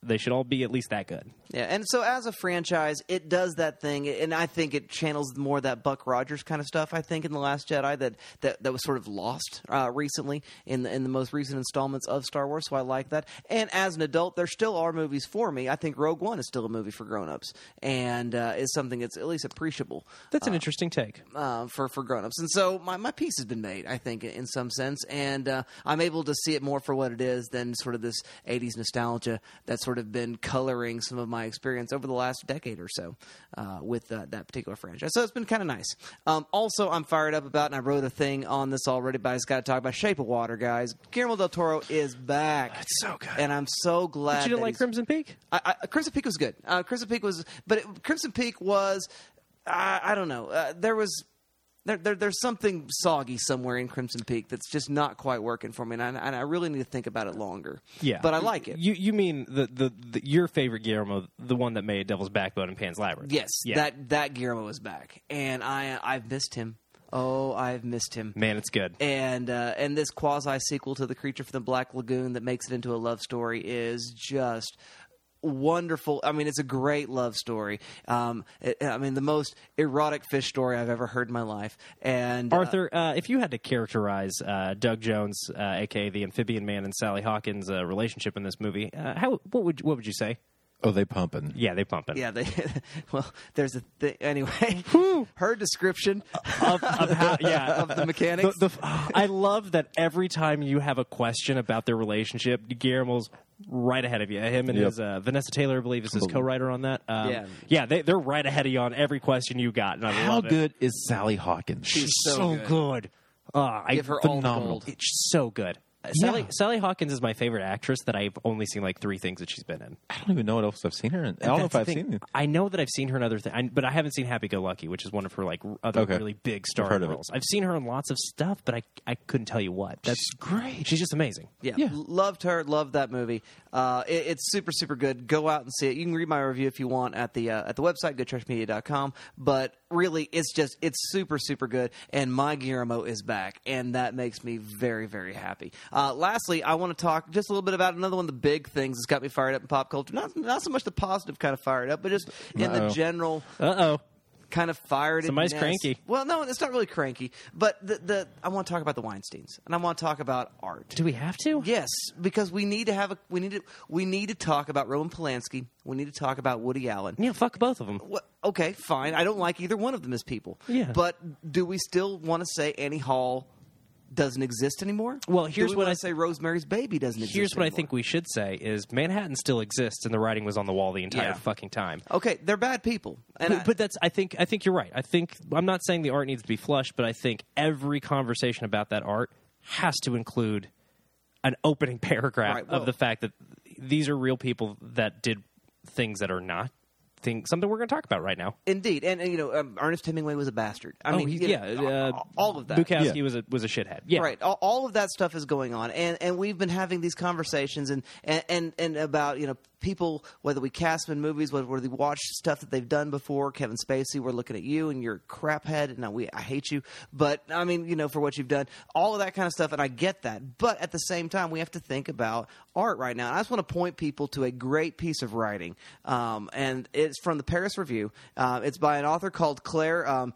They should all be at least that good. Yeah, and so as a franchise, it does that thing, and I think it channels more of that Buck Rogers kind of stuff. I think in the Last Jedi that that, that was sort of lost uh, recently in the, in the most recent installments of Star Wars. So I like that. And as an adult, there still are movies for me. I think Rogue One is still a movie for grown-ups, and uh, is something that's at least appreciable That's an interesting take. uh, for for grown-ups. And so my, my piece has been made, I think, in some sense, and uh, I'm able to see it more for what it is than sort of this '80s nostalgia that's sort of been coloring some of my experience over the last decade or so uh, with uh, that particular franchise. So it's been kind of nice. Um, also, I'm fired up about, and I wrote a thing on this already, but I just got to talk about Shape of Water, guys. Guillermo del Toro is back. It's so good. and I'm so glad. But you didn't like Crimson Peak? I, I, Crimson Peak was good. Uh, Crimson Peak was, but it, Crimson Peak was, I, I don't know. Uh, there was. There, there, there's something soggy somewhere in Crimson Peak that's just not quite working for me, and I, and I really need to think about it longer. Yeah, but I like it. You you mean the, the, the your favorite Guillermo, the one that made Devil's Backbone and Pan's Labyrinth? yes, yeah. that that Guillermo is back, and I I've missed him. Oh, I've missed him. man, it's good. and uh, and this quasi sequel to the Creature from the Black Lagoon that makes it into a love story is just wonderful. I mean, it's a great love story. Um, it- I mean, the most erotic fish story I've ever heard in my life. And uh, Arthur, uh, if you had to characterize uh, Doug Jones, uh, aka the Amphibian Man, and Sally Hawkins' uh, relationship in this movie, uh, how what would what would you say? Oh, they pumping. Yeah, they pumping. yeah, they well, there's a thing anyway. her description of, of how, yeah, of the mechanics. The- the- I love that every time you have a question about their relationship, Guillermo's right ahead of you. Him and Yep. his uh, Vanessa Taylor, I believe, is his co-writer on that. Um, Yeah. yeah, they, they're right ahead of you on every question you got. And I How love it. good is Sally Hawkins? She's so so good. good. Uh, I, Give her all the phenomenal. gold. It's so good. Sally, Sally Hawkins is my favorite actress that I've only seen like three things that she's been in. I don't even know what else I've seen her in. I don't know if I've thing. seen it. I know that I've seen her in other things, but I haven't seen Happy Go Lucky, which is one of her like other Okay. really big I've starring heard of it. roles. I've seen her in lots of stuff, but I I couldn't tell you what. That's She's great. She's just amazing. Yeah, Yeah. loved her, loved that movie. Uh, it, it's super, super good. Go out and see it. You can read my review if you want at the uh, at the website goodtrashmedia.com. But really, it's just it's super, super good. And my Guillermo is back, and that makes me very, very happy. Uh, lastly, I want to talk just a little bit about another one of the big things that's got me fired up in pop culture. Not not so much the positive kind of fired up, but just in the Uh-oh. general Uh oh. kind of fired. Somebody's cranky. Well, no, it's not really cranky. But the the I want to talk about the Weinstein's, and I want to talk about art. Do we have to? Yes, because we need to have a we need to we need to talk about Roman Polanski. We need to talk about Woody Allen. Yeah, fuck both of them. What, okay, fine. I don't like either one of them as people. Yeah. But do we still want to say Annie Hall doesn't exist anymore? Well, here's we what I- say. Rosemary's Baby doesn't exist. Here's what I think we should say is Manhattan still exists and the writing was on the wall the entire Yeah. fucking time. Okay, they're bad people, but, I- but that's I think I think you're right. I think I'm not saying the art needs to be flushed, but I think every conversation about that art has to include an opening paragraph Right, well- of the fact that these are real people that did things that are not thing something we're going to talk about right now. indeed, and, and you know, um, Ernest Hemingway was a bastard. I oh, mean, he- you know, yeah, uh, all of that. Bukowski Yeah. was a was a shithead. Yeah, Right. All, all of that stuff is going on, and and we've been having these conversations and and and, and about you know people whether we cast them in movies, whether we watch stuff that they've done before. Kevin Spacey, we're looking at you and you're a craphead, and we I hate you, but I mean you know for what you've done, all of that kind of stuff, and I get that. But at the same time, we have to think about art right now. And I just want to point people to a great piece of writing, um, and it's from the Paris Review. Uh, it's by an author called Claire. Um,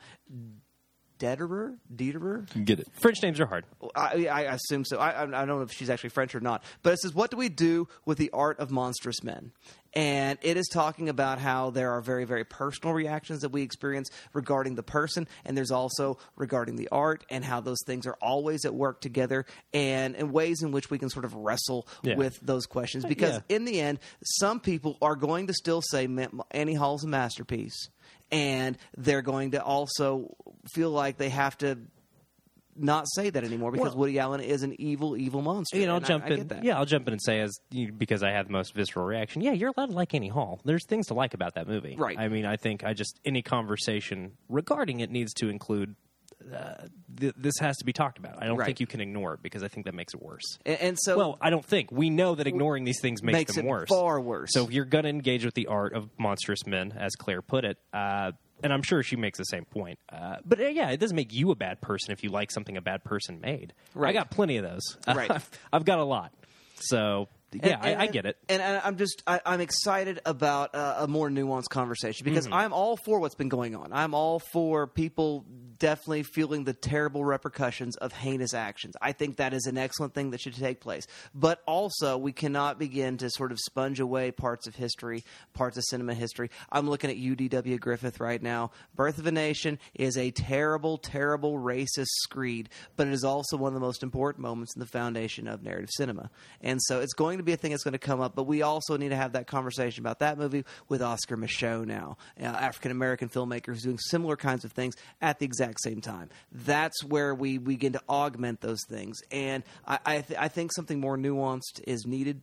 Dederer, Dederer, Get it. French names are hard. I, I assume so. I, I I don't know if she's actually French or not. But it says, What do we do with the art of monstrous men? And it is talking about how there are very, very personal reactions that we experience regarding the person, and there's also regarding the art, and how those things are always at work together, and, and ways in which we can sort of wrestle Yeah. with those questions. Because yeah. in the end, some people are going to still say Annie Hall's a masterpiece, and they're going to also feel like they have to not say that anymore because Well- Woody Allen is an evil, evil monster. You know, I'll jump I in. Yeah, I'll jump in and say as because I had the most visceral reaction. Yeah, you're allowed to like Annie Hall. There's things to like about that movie. Right. I mean, I think I just any conversation regarding it needs to include. Uh, th- this has to be talked about. I don't Right. think you can ignore it because I think that makes it worse. And, and so, well, I don't think we know that ignoring these things makes, makes them it worse, far worse. So if you're going to engage with the art of monstrous men, as Claire put it, uh, and I'm sure she makes the same point. Uh, but uh, yeah, it doesn't make you a bad person if you like something a bad person made. Right. I got plenty of those. Right. I've got a lot. So yeah, I, I get it. And, and I'm just I, I'm excited about uh, a more nuanced conversation because Mm-hmm. I'm all for what's been going on. I'm all for people definitely feeling the terrible repercussions of heinous actions. I think that is an excellent thing that should take place. But also, we cannot begin to sort of sponge away parts of history, parts of cinema history. I'm looking at UDW Griffith right now. Birth of a Nation is a terrible, terrible racist screed, but it is also one of the most important moments in the foundation of narrative cinema. And so it's going to be a thing that's going to come up, but we also need to have that conversation about that movie with Oscar Micheaux now, uh, African American filmmaker who's doing similar kinds of things at the exact same time. That's where we begin to augment those things. And I, I, th- I think something more nuanced is needed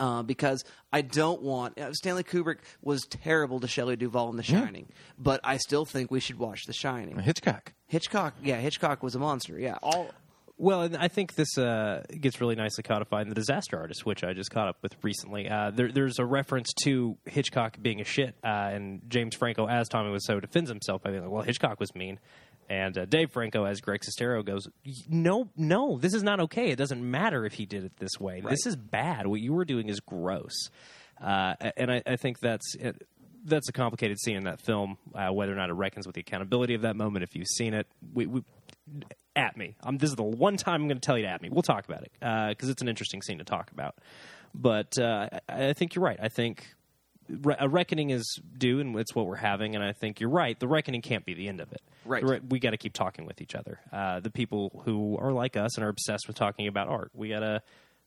uh, because I don't want uh, Stanley Kubrick was terrible to Shelley Duvall in The Shining, but I still think we should watch The Shining. Hitchcock. Hitchcock, yeah, Hitchcock was a monster. Yeah, all Well, and I think this uh, gets really nicely codified in The Disaster Artist, which I just caught up with recently. Uh, there, there's a reference to Hitchcock being a shit, uh, and James Franco, as Tommy Wiseau, defends himself by being like, well, Hitchcock was mean. And uh, Dave Franco, as Greg Sestero, goes, no, no, this is not okay. It doesn't matter if he did it this way. This is bad. What you were doing is gross. Uh, and I, I think that's it. That's a complicated scene in that film. Uh, whether or not it reckons with the accountability of that moment, if you've seen it, we, we at me. Um, this is the one time I'm going to tell you to at me. We'll talk about it because it's an interesting scene to talk about. But uh, I, I think you're right. I think re- a reckoning is due, and it's what we're having. And I think you're right. The reckoning can't be the end of it. Right. Re- we got to keep talking with each other. Uh, the people who are like us and are obsessed with talking about art. We gotta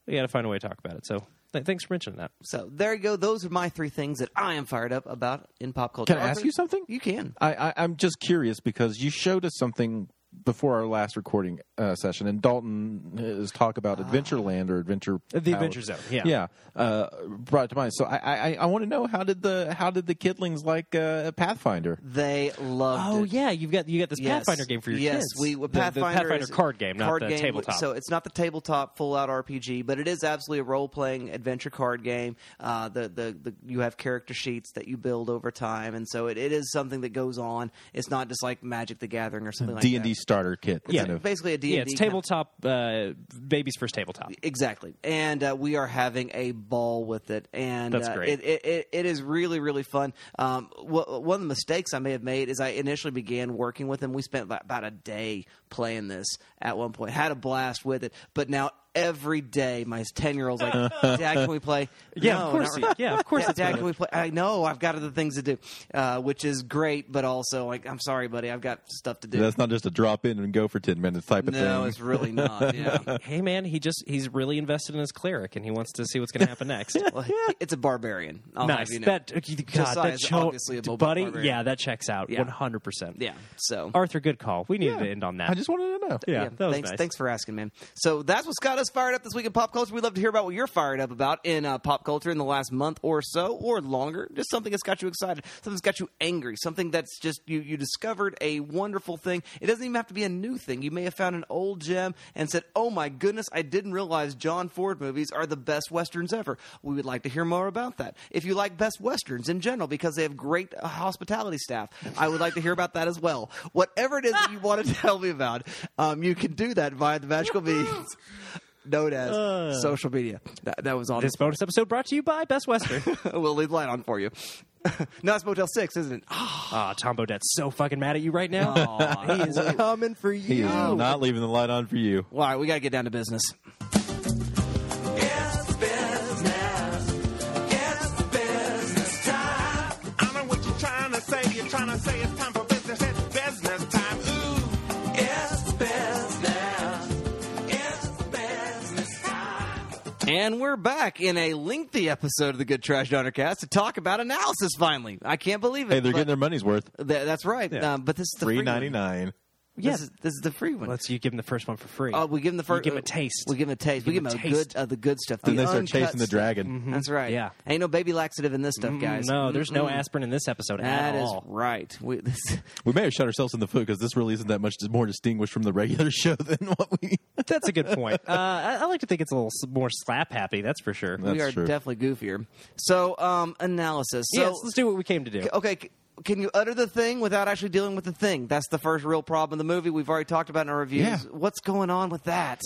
we gotta find a way to talk about it. So thanks for mentioning that. so. There you go. Those are my three things that I am fired up about in pop culture. Can I ask you something? You can. I, I, I'm just curious because you showed us something before our last recording uh, session, and Dalton has talk about Adventureland or Adventure The Palace. Adventure Zone, yeah. yeah, uh, brought it to mind. So I, I, I want to know how did the how did the kidlings like uh, Pathfinder? They loved Oh it. yeah, you've got you got this Yes. Pathfinder game for your yes, kids. we The- Pathfinder, the Pathfinder is- card game, not card the game, tabletop. So it's not the tabletop full out RPG, but it is absolutely a role playing adventure card game. Uh, the, the the you have character sheets that you build over time, and so it, it is something that goes on. It's not just like Magic the Gathering or something like D and D that. Starter kit. Yeah, kind of. basically a D&D yeah, it's tabletop. Uh, baby's first tabletop. Exactly, and uh, we are having a ball with it, and That's uh, great. It, it, it, it is really really fun. Um, wh- one of the mistakes I may have made is I initially began working with him. We spent about, about a day playing this at one point, had a blast with it, but now. Every day, my ten year old's like, "Dad, can we play?" Yeah, No, of course. not he- yeah, of course. yeah, it's Dad, can we play? I know I've got other things to do, uh, which is great, but also like, I'm sorry, buddy, I've got stuff to do. That's not just a drop in and go for ten minutes type of no, thing. No, it's really not. Yeah. hey man, he just he's really invested in his cleric, and he wants to see what's going to happen next. Well, he- it's a barbarian. I'll nice. have you know. That God, Josiah that is cho- obviously a buddy. barbarian. Yeah, that checks out. Yeah. One hundred percent. Yeah. So. Arthur, good call. We needed Yeah. to end on that. I just wanted to know. yeah, that was thanks, nice. thanks for asking, man. So that's what's got us fired up this week in pop culture. We'd love to hear about what you're fired up about in uh, pop culture in the last month or so, or longer. Just something that's got you excited, something that's got you angry, something that's just you you discovered a wonderful thing. It doesn't even have to be a new thing. You may have found an old gem and said, "Oh my goodness, I didn't realize John Ford movies are the best westerns ever." We would like to hear more about that. If you like best westerns in general, because they have great uh, hospitality staff, I would like to hear about that as well. Whatever it is that you want to tell me about, um, you can do that via the magical means known as social media. That, that was all. This bonus episode brought to you by Best Western. we'll leave the light on for you. no, it's Motel Six, isn't it? Ah, Tom Bodett's so fucking mad at you right now. Aw. he is coming for you. He is not leaving the light on for you. All right, we got to get down to business. It's business time. I know what you're trying to say. You're trying to say it's time And we're back in a lengthy episode of the Good Trash Donor Cast to talk about analysis. Finally, I can't believe it. Hey, they're getting their money's worth. th- that's right. Um, but this is the Three free ninety nine. This, is, this is the free one. Let's you give him the first one for free. Oh, we give them the first. You give him a taste. We give him a taste. we give give him him a a good, taste. uh, the good stuff. And the they start uncut chasing the stuff. dragon. That's right. Yeah. ain't no baby laxative in this stuff, guys. no, there's no Mm-mm. aspirin in this episode That at is all. right. We, this, We may have shot ourselves in the foot because this really isn't that much more distinguished from the regular show than what we. That's a good point. Uh, I, I like to think it's a little more slap happy. That's for sure. That's we are true. definitely goofier. So, um, analysis. So, yes, let's do what we came to do. okay, c- can you utter the thing without actually dealing with the thing? That's the first real problem in the movie. We've already talked about in our reviews. Yeah. What's going on with that?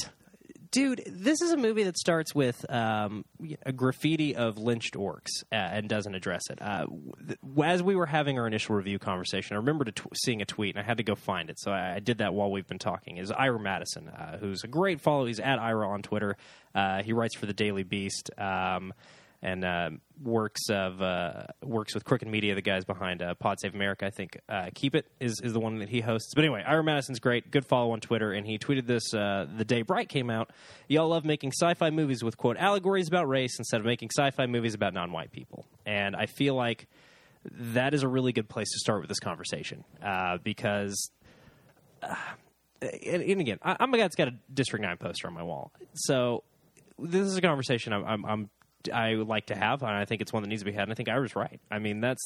dude, this is a movie that starts with um, a graffiti of lynched orcs uh, and doesn't address it. Uh, th- as we were having our initial review conversation, I remember tw- seeing a tweet and I had to go find it. So I, I did that while we've been talking. Is Ira Madison, uh, who's a great follow. He's at Ira on Twitter. Uh, he writes for the Daily Beast. Um, and uh, works of uh, works with Crooked Media, the guys behind uh, Pod Save America. I think uh, Keep It is is the one that he hosts. But anyway, Ira Madison's great, good follow on Twitter, and he tweeted this uh, the day Bright came out. Y'all love making sci-fi movies with quote allegories about race instead of making sci-fi movies about non-white people, and I feel like that is a really good place to start with this conversation uh, because. and, and again, I, I'm a guy that's got a District Nine poster on my wall, so this is a conversation I'm, I'm, I'm I would like to have, and I think it's one that needs to be had. And I think Ira's right. I mean, that's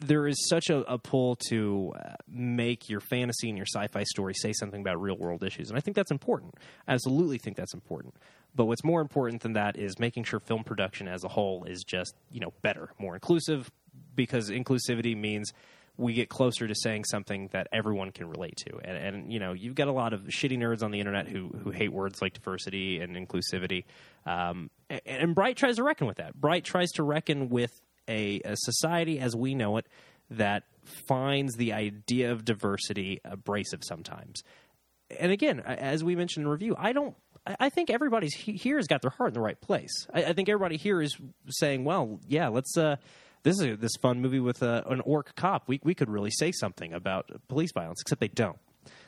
there is such a, a pull to uh, make your fantasy and your sci-fi story say something about real world issues, and I think that's important. I absolutely think that's important. But what's more important than that is making sure film production as a whole is just you know better, more inclusive, because inclusivity means we get closer to saying something that everyone can relate to. And, and you know, you've got a lot of shitty nerds on the internet who who hate words like diversity and inclusivity. Um, and, and Bright tries to reckon with that. Bright tries to reckon with a, a society as we know it that finds the idea of diversity abrasive sometimes. And again, as we mentioned in review, I don't. I think everybody's here has got their heart in the right place. I, I think everybody here is saying, "Well, yeah, let's." Uh, this is a, this fun movie with uh, an orc cop. We we could really say something about police violence, except they don't.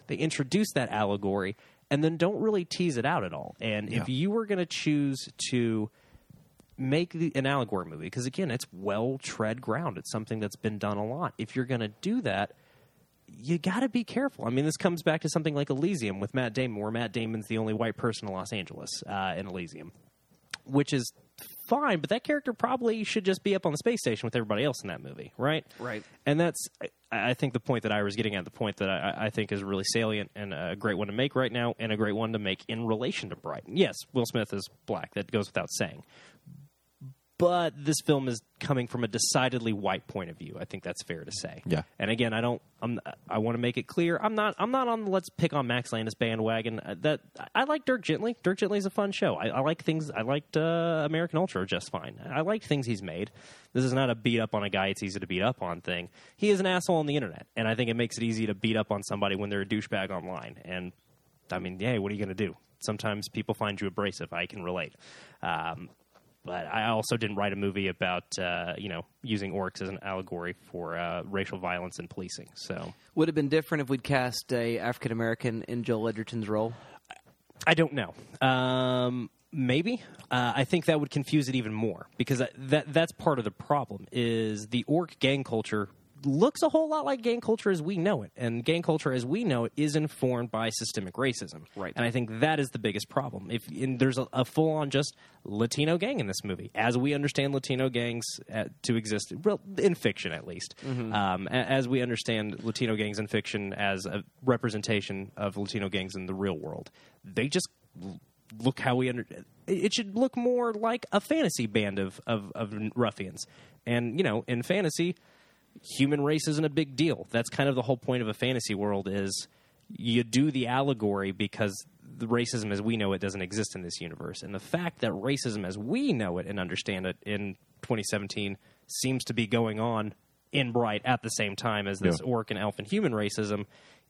They introduce that allegory and then don't really tease it out at all. And if you were going to choose to make the, an allegory movie, because again, it's well tread ground. It's something that's been done a lot. If you're going to do that, you got to be careful. I mean, this comes back to something like Elysium with Matt Damon, where Matt Damon's the only white person in Los Angeles uh, in Elysium, which is fine. But that character probably should just be up on the space station with everybody else in that movie, right? Right. And that's, I think, the point that I was getting at, the point that I, I think is really salient and a great one to make right now, and a great one to make in relation to Brighton. Yes, Will Smith is black. That goes without saying but this film is coming from a decidedly white point of view. I think that's fair to say. Yeah. And again, I don't. I'm, I want to make it clear. I'm not. I'm not on. the Let's pick on Max Landis bandwagon. Uh, That I like Dirk Gently. Dirk Gently is a fun show. I, I like things. I liked uh, American Ultra just fine. I like things he's made. This is not a beat up on a guy. It's easy to beat up on thing. He is an asshole on the internet, and I think it makes it easy to beat up on somebody when they're a douchebag online. And I mean, yeah, what are you going to do? Sometimes people find you abrasive. I can relate. Um, but I also didn't write a movie about uh, you know using orcs as an allegory for uh, racial violence and policing. So Would it have been different if we'd cast a African American in Joel Edgerton's role? I don't know. Um, maybe uh, I think that would confuse it even more because that, that that's part of the problem is the orc gang culture looks a whole lot like gang culture as we know it, and gang culture as we know it is informed by systemic racism. Right. and I think that is the biggest problem. If there's a, a full on just Latino gang in this movie, as we understand Latino gangs uh, to exist, well, in fiction at least, um, a- as we understand Latino gangs in fiction as a representation of Latino gangs in the real world, they just look how we under it should look more like a fantasy band of, of, of ruffians and you know in fantasy human race isn't a big deal that's kind of the whole point of a fantasy world is you do the allegory because the racism as we know it doesn't exist in this universe and the fact that racism as we know it and understand it in 2017 seems to be going on in bright at the same time as this Yeah. orc and elf and human racism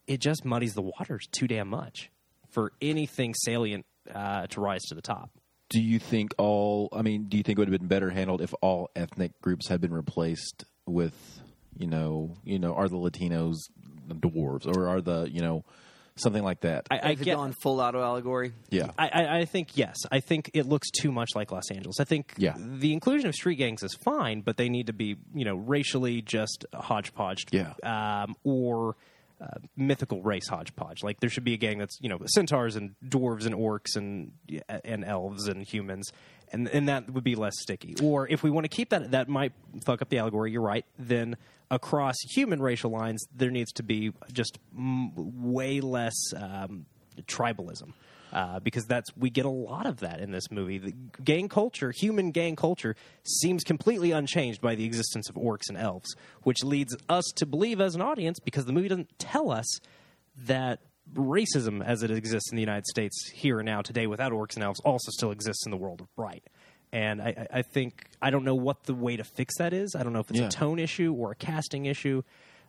it just muddies the waters too damn much for anything salient uh, to rise to the top. Do you think all? I mean, do you think it would have been better handled if all ethnic groups had been replaced with, you know, you know, are the Latinos the dwarves or are the, you know, something like that? I, I get. gone full auto allegory? yeah, I, I, I think yes. I think it looks too much like Los Angeles. I think Yeah. the inclusion of street gangs is fine, but they need to be you know racially just hodgepodged. Yeah. Um, or uh, mythical race hodgepodge. Like there should be a gang that's you know centaurs and dwarves and orcs and and elves and humans, and and that would be less sticky. Or if we want to keep that, that might fuck up the allegory. You're right. Then across human racial lines, there needs to be just m- way less um, tribalism. Uh, because that's we get a lot of that in this movie. The gang culture, human gang culture, seems completely unchanged by the existence of orcs and elves, which leads us to believe as an audience, because the movie doesn't tell us that racism as it exists in the United States here and now today without orcs and elves also still exists in the world of Bright. And I, I think I don't know what the way to fix that is. I don't know if it's Yeah. a tone issue or a casting issue.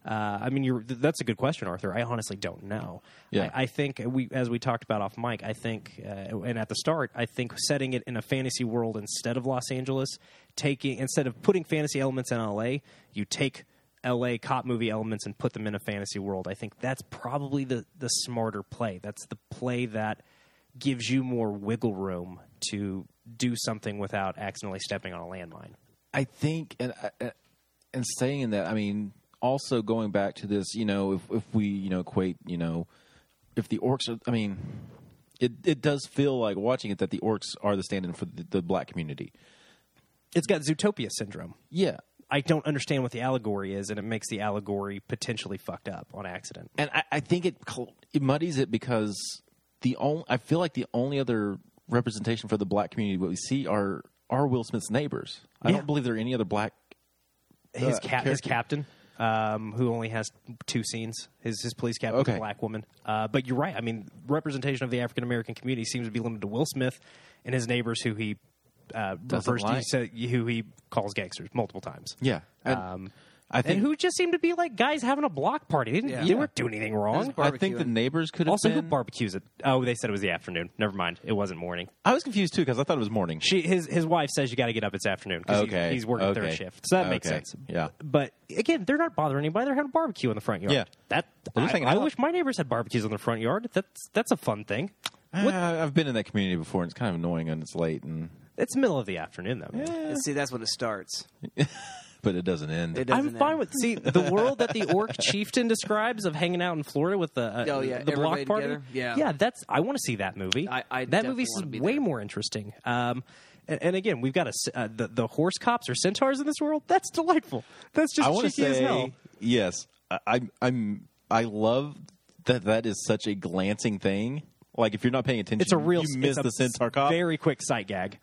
Uh, I mean, you're, th- that's a good question, Arthur. I honestly don't know. Yeah. I, I think we, as we talked about off mic, I think, uh, and at the start, I think setting it in a fantasy world instead of Los Angeles, taking instead of putting fantasy elements in LA, you take LA cop movie elements and put them in a fantasy world. I think that's probably the the smarter play. That's the play that gives you more wiggle room to do something without accidentally stepping on a landmine. I think, and uh, and saying that, I mean, also going back to this, you know, if if we you know equate, you know, if the orcs are, I mean, it it does feel like watching it that the orcs are the stand-in for the, the black community. It's got Zootopia syndrome. Yeah, I don't understand what the allegory is, and it makes the allegory potentially fucked up on accident. and I, I think it it muddies it because the only I feel like the only other representation for the black community what we see are are Will Smith's neighbors. I Yeah. don't believe there are any other black. His Uh, cap, his captain, um, who only has two scenes. His his police captain Okay. a black woman. Uh, but you're right. I mean, representation of the African American community seems to be limited to Will Smith and his neighbors, who he uh, Doesn't refers to, like. who he calls gangsters multiple times. Yeah, and Um, I think and who just seemed to be like guys having a block party. They didn't, Yeah. they weren't doing anything wrong. I think the neighbors could have Also, who been. barbecues it? Oh, they said it was the afternoon. Never mind. It wasn't morning. I was confused too because I thought it was morning. She his his wife says you got to get up. It's afternoon. 'cause he's- Okay. he's, working Okay. third shift, so that makes Okay. sense. Yeah. but again, they're not bothering anybody. They're having a barbecue in the front yard. Yeah. that They're I, hanging I out. wish my neighbors had barbecues in their front yard. That's that's a fun thing. Uh, I've been in that community before, and it's kind of annoying and it's late, and It's middle of the afternoon though. Man. See, that's when it starts. but it doesn't end. It I'm fine end. with see the world that the orc chieftain describes of hanging out in Florida with the uh, Oh, yeah, the block everybody party. together? Yeah. yeah, that's I want to see that movie. I- I that definitely movie wanna is be way there. more interesting. Um, and, and again, we've got a s- uh, the the horse cops or centaurs in this world. That's delightful. That's just I want to cheeky as say hell. yes. I, I'm. I'm. I love that. That is such a glancing thing. Like if you're not paying attention, It's a real. You miss it's a the centaur cop. Very quick sight gag,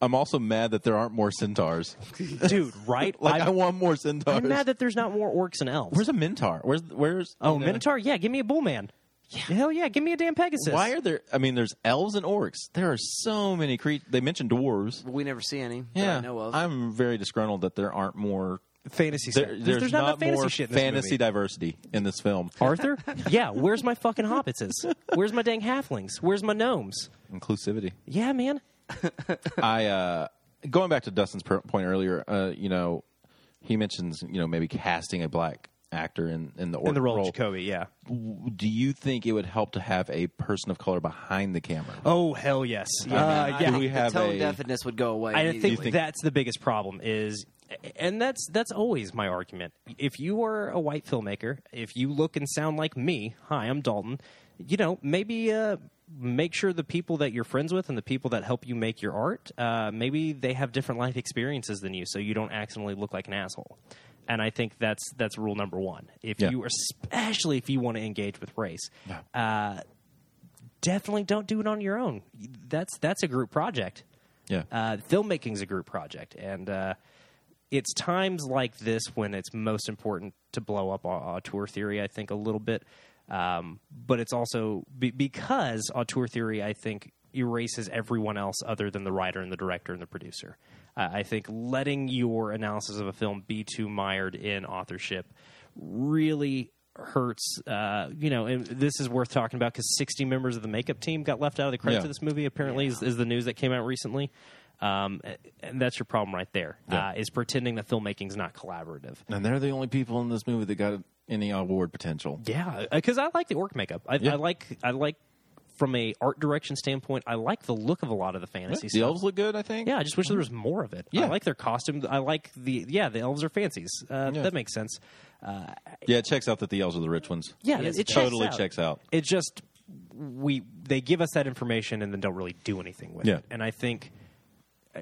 I'm also mad that there aren't more centaurs. dude. Right? like I'm, i want more centaurs. I'm mad that there's not more orcs and elves. Where's a minotaur? Where's where's oh, you know, Minotaur? Yeah, give me a bull man. Hell yeah, give me a damn Pegasus. Why are there? I mean, there's elves and orcs. There are so many creatures. They mentioned dwarves. We never see any. that Yeah, I know of. I'm very disgruntled that there aren't more. fantasy? There, stuff? there's, not, not, enough fantasy more shit in this fantasy movie. diversity in this film. Arthur? yeah, where's my fucking hobbitses? Where's my dang halflings? Where's my gnomes? Inclusivity. Yeah, man. I uh, going back to Dustin's per- point earlier. Uh, you know, he mentions you know maybe casting a black actor in in the, In the orc role of Jacoby, yeah. Do you think it would help to have a person of color behind the camera? Oh hell yes. Uh, yeah. do we have the tone a- deafness would go away. I immediately. think, that's the biggest problem is and that's that's always my argument. If you are a white filmmaker, if you look and sound like me, hi, I'm Dalton, you know, maybe uh make sure the people that you're friends with and the people that help you make your art, uh, maybe they have different life experiences than you, so you don't accidentally look like an asshole. And I think that's that's rule number one. If Yeah. you, especially if you want to engage with race, uh, definitely don't do it on your own. That's that's a group project. Yeah. Uh, filmmaking's a group project, and uh, it's times like this when it's most important to blow up au- auteur theory. I think a little bit, um, but it's also be- because auteur theory. I think erases everyone else other than the writer and the director and the producer. Uh, I think letting your analysis of a film be too mired in authorship really hurts. Uh, you know, and this is worth talking about because 60 members of the makeup team got left out of the credits Yeah. of this movie. Apparently, is, is the news that came out recently. Um, and that's your problem right there. Yeah. Uh, is pretending that filmmaking's not collaborative. And they're the only people in this movie that got any award potential. Yeah, uh, because I like the orc makeup. I, Yeah. I like I like from a art direction standpoint. I like the look of a lot of the fantasy The stuff. elves look good, I think. Yeah, I just wish there mm-hmm. was more of it. Yeah. I like their costume. I like the yeah, the elves are fancies. Uh, Yeah. That makes sense. Uh, yeah, it checks out that the elves are the rich ones. Yeah, it, it totally checks out. checks out. It just we they give us that information and then don't really do anything with Yeah. it. And I think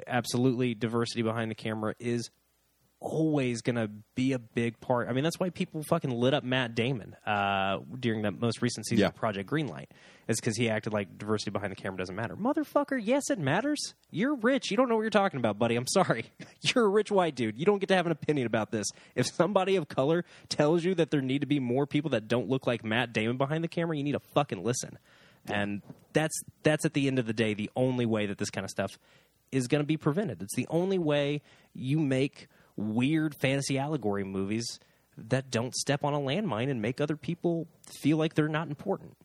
absolutely diversity behind the camera is always going to be a big part. I mean, that's why people fucking lit up Matt Damon uh, during that most recent season Yeah. of Project Greenlight. Is because he acted like diversity behind the camera doesn't matter. Motherfucker, yes, it matters. You're rich. You don't know what you're talking about, buddy. I'm sorry. You're a rich white dude. You don't get to have an opinion about this. If somebody of color tells you that there need to be more people that don't look like Matt Damon behind the camera, you need to fucking listen. And that's that's at the end of the day the only way that this kind of stuff is going to be prevented. It's the only way you make weird fantasy allegory movies that don't step on a landmine and make other people feel like they're not important.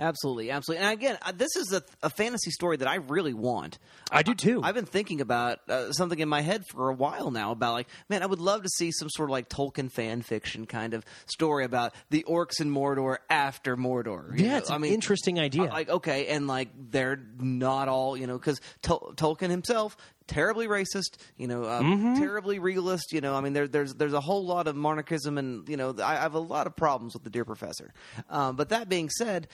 Absolutely, absolutely. And again, uh, this is a, a fantasy story that I really want. I do too. I've been thinking about uh, something in my head for a while now about like, man, I would love to see some sort of like Tolkien fan fiction kind of story about the orcs in Mordor after Mordor. Yeah, know? it's an I mean, interesting idea. Like, okay, and like they're not all, you know, because Tol- Tolkien himself. Terribly racist, you know, uh, Mm-hmm. terribly realist. You know, I mean, there, there's there's a whole lot of monarchism, and you know, I, I have a lot of problems with the Dear Professor. Um, but that being said,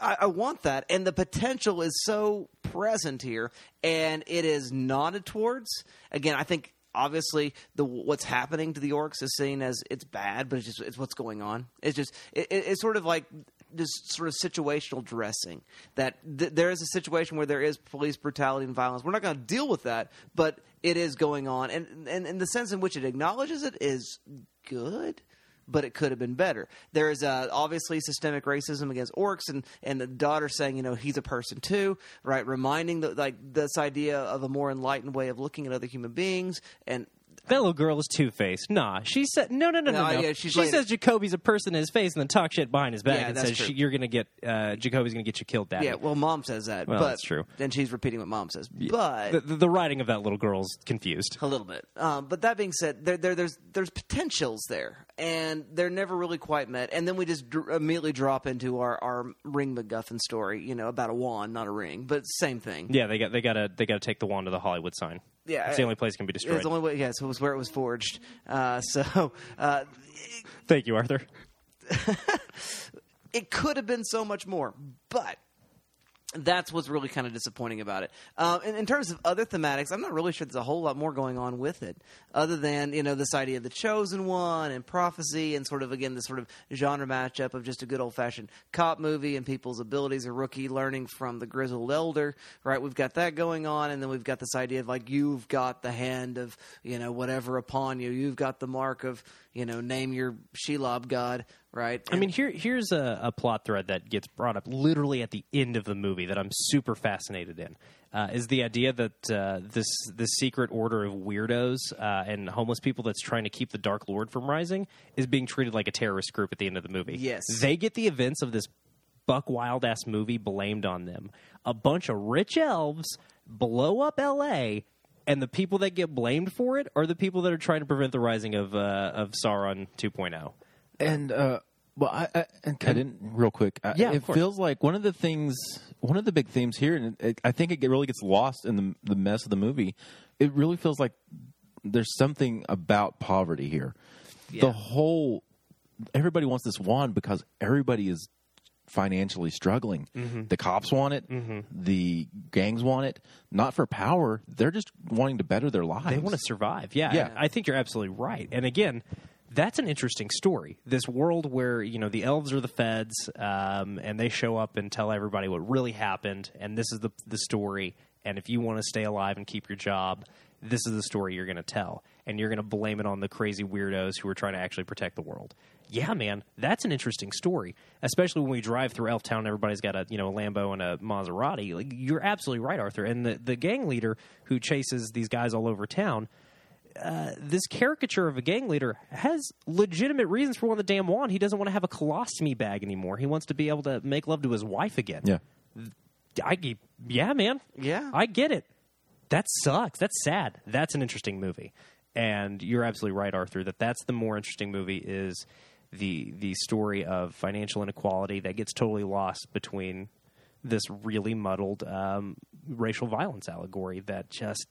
I, I want that, and the potential is so present here, and it is nodded towards. Again, I think obviously the what's happening to the orcs is seen as it's bad, but it's just it's what's going on. It's just it, it- it's sort of like this sort of situational dressing that th- there is a situation where there is police brutality and violence. We're not going to deal with that, but it is going on, and and, and the sense in which it acknowledges it is good but it could have been better. There is uh, obviously systemic racism against orcs, and and the daughter saying, you know, he's a person too, right? Reminding the, like this idea of a more enlightened way of looking at other human beings, and that little girl is two faced. Nah, she said no, no, no, no. No, no. yeah, she's she says Jacoby's a person in his face, and then talk shit behind his back Yeah, and that's says true. she, you're gonna get uh, Jacoby's gonna get you killed, Daddy. yeah, well, mom says that, Well, but that's true. Then she's repeating what mom says, but the, the, the writing of that little girl's confused. a little bit. Um, but that being said, there, there, there's there's potentials there, and they're never really quite met. And then we just dr- immediately drop into our, our ring MacGuffin story, you know, about a wand, not a ring, but same thing. Yeah, they got they gotta they gotta take the wand to the Hollywood sign. Yeah, it's the only place it can be destroyed. It's the only way. Yes, it was where it was forged. Uh, so uh, Thank you, Arthur. it could have been so much more, but that's what's really kind of disappointing about it. Uh, in, in terms of other thematics, I'm not really sure there's a whole lot more going on with it, other than you know this idea of the chosen one and prophecy, and sort of again this sort of genre matchup of just a good old fashioned cop movie and people's abilities. A rookie learning from the grizzled elder, right? We've got that going on, and then we've got this idea of like you've got the hand of you know whatever upon you, you've got the mark of you know name your Shelob god, right? I mean, here here's a, a plot thread that gets brought up literally at the end of the movie that I'm super fascinated in. Uh, is the idea that uh, this this secret order of weirdos uh, and homeless people that's trying to keep the Dark Lord from rising is being treated like a terrorist group at the end of the movie. Yes. they get the events of this buck wild ass movie blamed on them. A bunch of rich elves blow up L.A. And the people that get blamed for it are the people that are trying to prevent the rising of uh, of Sauron oh. 2.0. And uh, well, I, I, and I didn't real quick. I, Yeah, it course. feels like one of the things, one of the big themes here, and it, I think it really gets lost in the the mess of the movie. It really feels like there's something about poverty here. The whole everybody wants this wand because everybody is financially struggling. Mm-hmm. The cops want it. The gangs want it. Not for power. They're just wanting to better their lives. They want to survive. Yeah, Yeah. I, I think you're absolutely right. And again, that's an interesting story. This world where you know the elves are the feds, um, and they show up and tell everybody what really happened, and this is the the story. And if you want to stay alive and keep your job, this is the story you're going to tell, and you're going to blame it on the crazy weirdos who are trying to actually protect the world. Yeah, man, that's an interesting story, especially when we drive through Elf Town. Everybody's got a you know a Lambo and a Maserati. Like you're absolutely right, Arthur. And the the gang leader who chases these guys all over town uh, this caricature of a gang leader has legitimate reasons for wanting the damn wand. He doesn't want to have a colostomy bag anymore. He wants to be able to make love to his wife again. Yeah. I, yeah, man. Yeah. I get it. That sucks. That's sad. That's an interesting movie. And you're absolutely right, Arthur, that that's the more interesting movie is the the story of financial inequality that gets totally lost between this really muddled um, racial violence allegory that just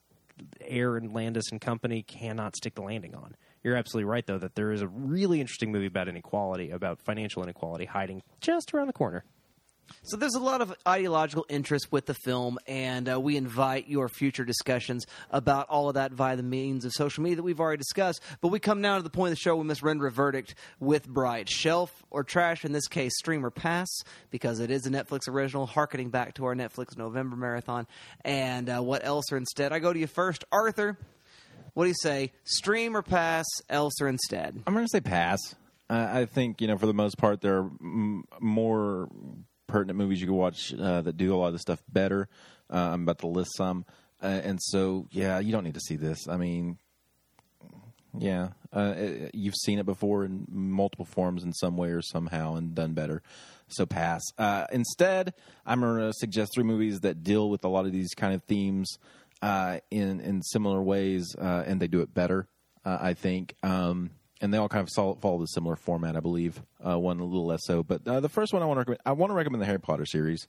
Ayer and Landis and company cannot stick the landing on. You're absolutely right, though, that there is a really interesting movie about inequality, about financial inequality, hiding just around the corner. So there's a lot of ideological interest with the film, and uh, we invite your future discussions about all of that via the means of social media that we've already discussed. But we come now to the point of the show we must render a verdict with Bright. Shelf or trash, in this case, stream or pass, because it is a Netflix original, harkening back to our Netflix November marathon. And uh, what else or instead? I go to you first, Arthur. What do you say? Stream or pass, else or instead? I'm going to say pass. I think you know for the most part there are m- more pertinent movies you can watch uh, that do a lot of the stuff better. Uh, I'm about to list some, uh, and so yeah, you don't need to see this. I mean, yeah, uh, it, you've seen it before in multiple forms in some way or somehow and done better. So pass. Uh, instead, I'm going to suggest three movies that deal with a lot of these kind of themes uh, in in similar ways, uh, and they do it better. Uh, I think. Um, and they all kind of follow, the similar format, I believe. Uh, one a little less so, but uh, the first one I want to recommend. I want to recommend the Harry Potter series,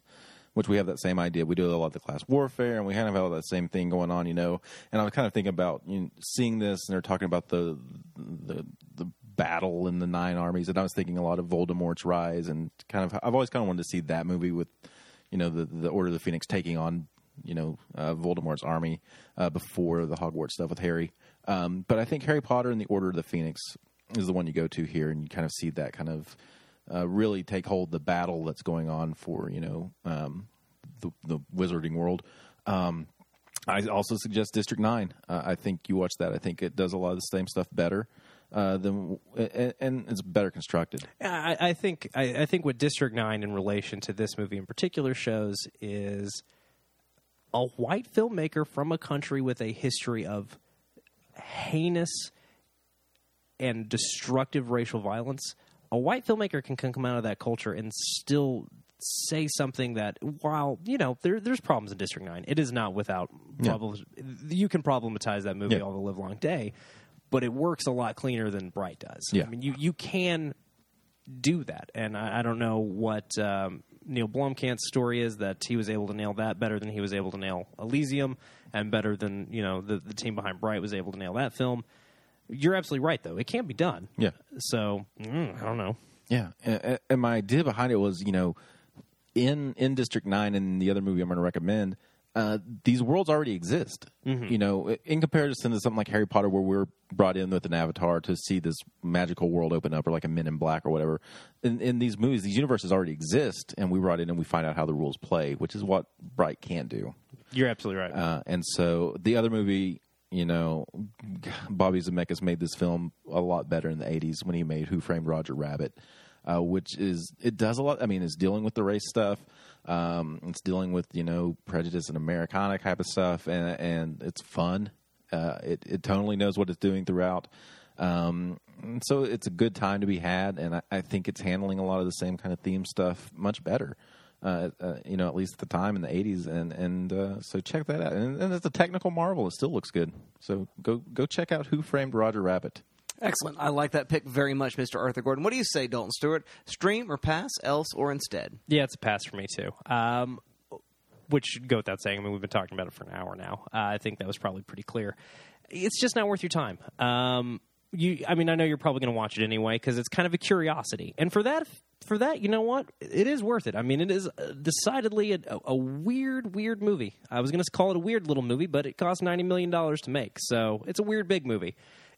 which we have that same idea. We do a lot of the class warfare, and we kind of have that same thing going on, you know. And I was kind of thinking about you know, seeing this, and they're talking about the the the battle in the nine armies, and I was thinking a lot of Voldemort's rise, and kind of I've always kind of wanted to see that movie with, you know, the the Order of the Phoenix taking on you know uh, Voldemort's army uh, before the Hogwarts stuff with Harry. Um, but I think Harry Potter and the Order of the Phoenix is the one you go to here, and you kind of see that kind of uh, really take hold the battle that's going on for you know um, the the wizarding world. Um, I also suggest District Nine. Uh, I think you watch that. I think it does a lot of the same stuff better. Uh, than and, it's better constructed. I, I think I, I think what District Nine in relation to this movie in particular shows is a white filmmaker from a country with a history of heinous and destructive racial violence. A white filmmaker can, come out of that culture and still say something that, while you know there, there's problems in District Nine, it is not without problems. You can problematize that movie Yeah. all the live long day, but it works a lot cleaner than Bright does. Yeah. I mean, you you can do that. And I, I don't know what um, Neil Blomkamp's story is that he was able to nail that better than he was able to nail Elysium, and better than you know the the team behind Bright was able to nail that film. You're absolutely right, though. It can't be done. Yeah. So mm, I don't know. Yeah, and, and my idea behind it was, you know, in in District Nine and the other movie I'm going to recommend, uh, these worlds already exist. You know, in comparison to something like Harry Potter, where we're brought in with an avatar to see this magical world open up, or like a Men in Black or whatever. In, in these movies, these universes already exist, and we brought in and we find out how the rules play, which is what Bright can't do. You're absolutely right. Uh, and so the other movie, you know, Bobby Zemeckis made this film a lot better in the '80s when he made Who Framed Roger Rabbit, uh, which is it does a lot. I mean, it's dealing with the race stuff. Um, it's dealing with you know prejudice and Americana type of stuff, and and it's fun. Uh, it it totally knows what it's doing throughout. Um, so it's a good time to be had, and I, I think it's handling a lot of the same kind of theme stuff much better. Uh, uh, you know, at least at the time in the '80s, and and uh, so check that out. And, and it's a technical marvel; it still looks good. So go go check out Who Framed Roger Rabbit. Excellent. I like that pick very much, Mr. Arthur Gordon. What do you say, Dalton Stewart? Stream or pass, else or instead? Yeah, it's a pass for me too. Um, which should go without saying. I mean, we've been talking about it for an hour now. Uh, I think that was probably pretty clear. It's just not worth your time. Um, you, I mean, I know you're probably going to watch it anyway because it's kind of a curiosity, and for that, for that, you know what? It is worth it. I mean, it is uh, decidedly a, a weird, weird movie. I was going to call it a weird little movie, but it cost ninety million dollars to make, so it's a weird big movie.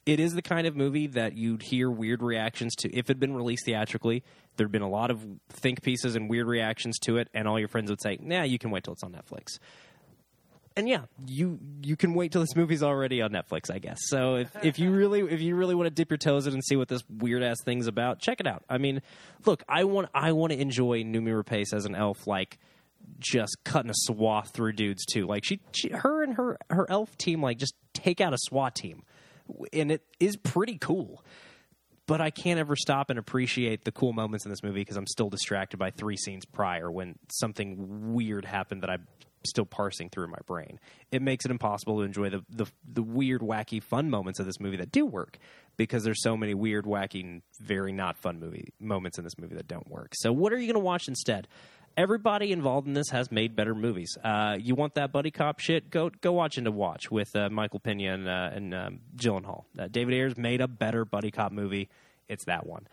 It is the kind of movie that you'd hear weird reactions to if it had been released theatrically. There'd been a lot of think pieces and weird reactions to it, and all your friends would say, "Nah, you can wait till it's on Netflix." And yeah, you you can wait till this movie's already on Netflix, I guess. So if, if you really if you really want to dip your toes in and see what this weird ass thing's about, check it out. I mean, look, I want I want to enjoy Noomi Rapace as an elf, like just cutting a swath through dudes too. Like she, she her and her her elf team like just take out a SWAT team, and it is pretty cool. But I can't ever stop and appreciate the cool moments in this movie because I'm still distracted by three scenes prior when something weird happened that I'm still parsing through my brain. It makes it impossible to enjoy the, the the weird, wacky, fun moments of this movie that do work because there's so many weird, wacky, very not fun movie moments in this movie that don't work. So what are you going to watch instead? Everybody involved in this has made better movies. Uh, you want that buddy cop shit? Go go watch End of Watch with uh, Michael Pena and, uh, and um, Gyllenhaal. Uh, David Ayer's made a better buddy cop movie. It's that one.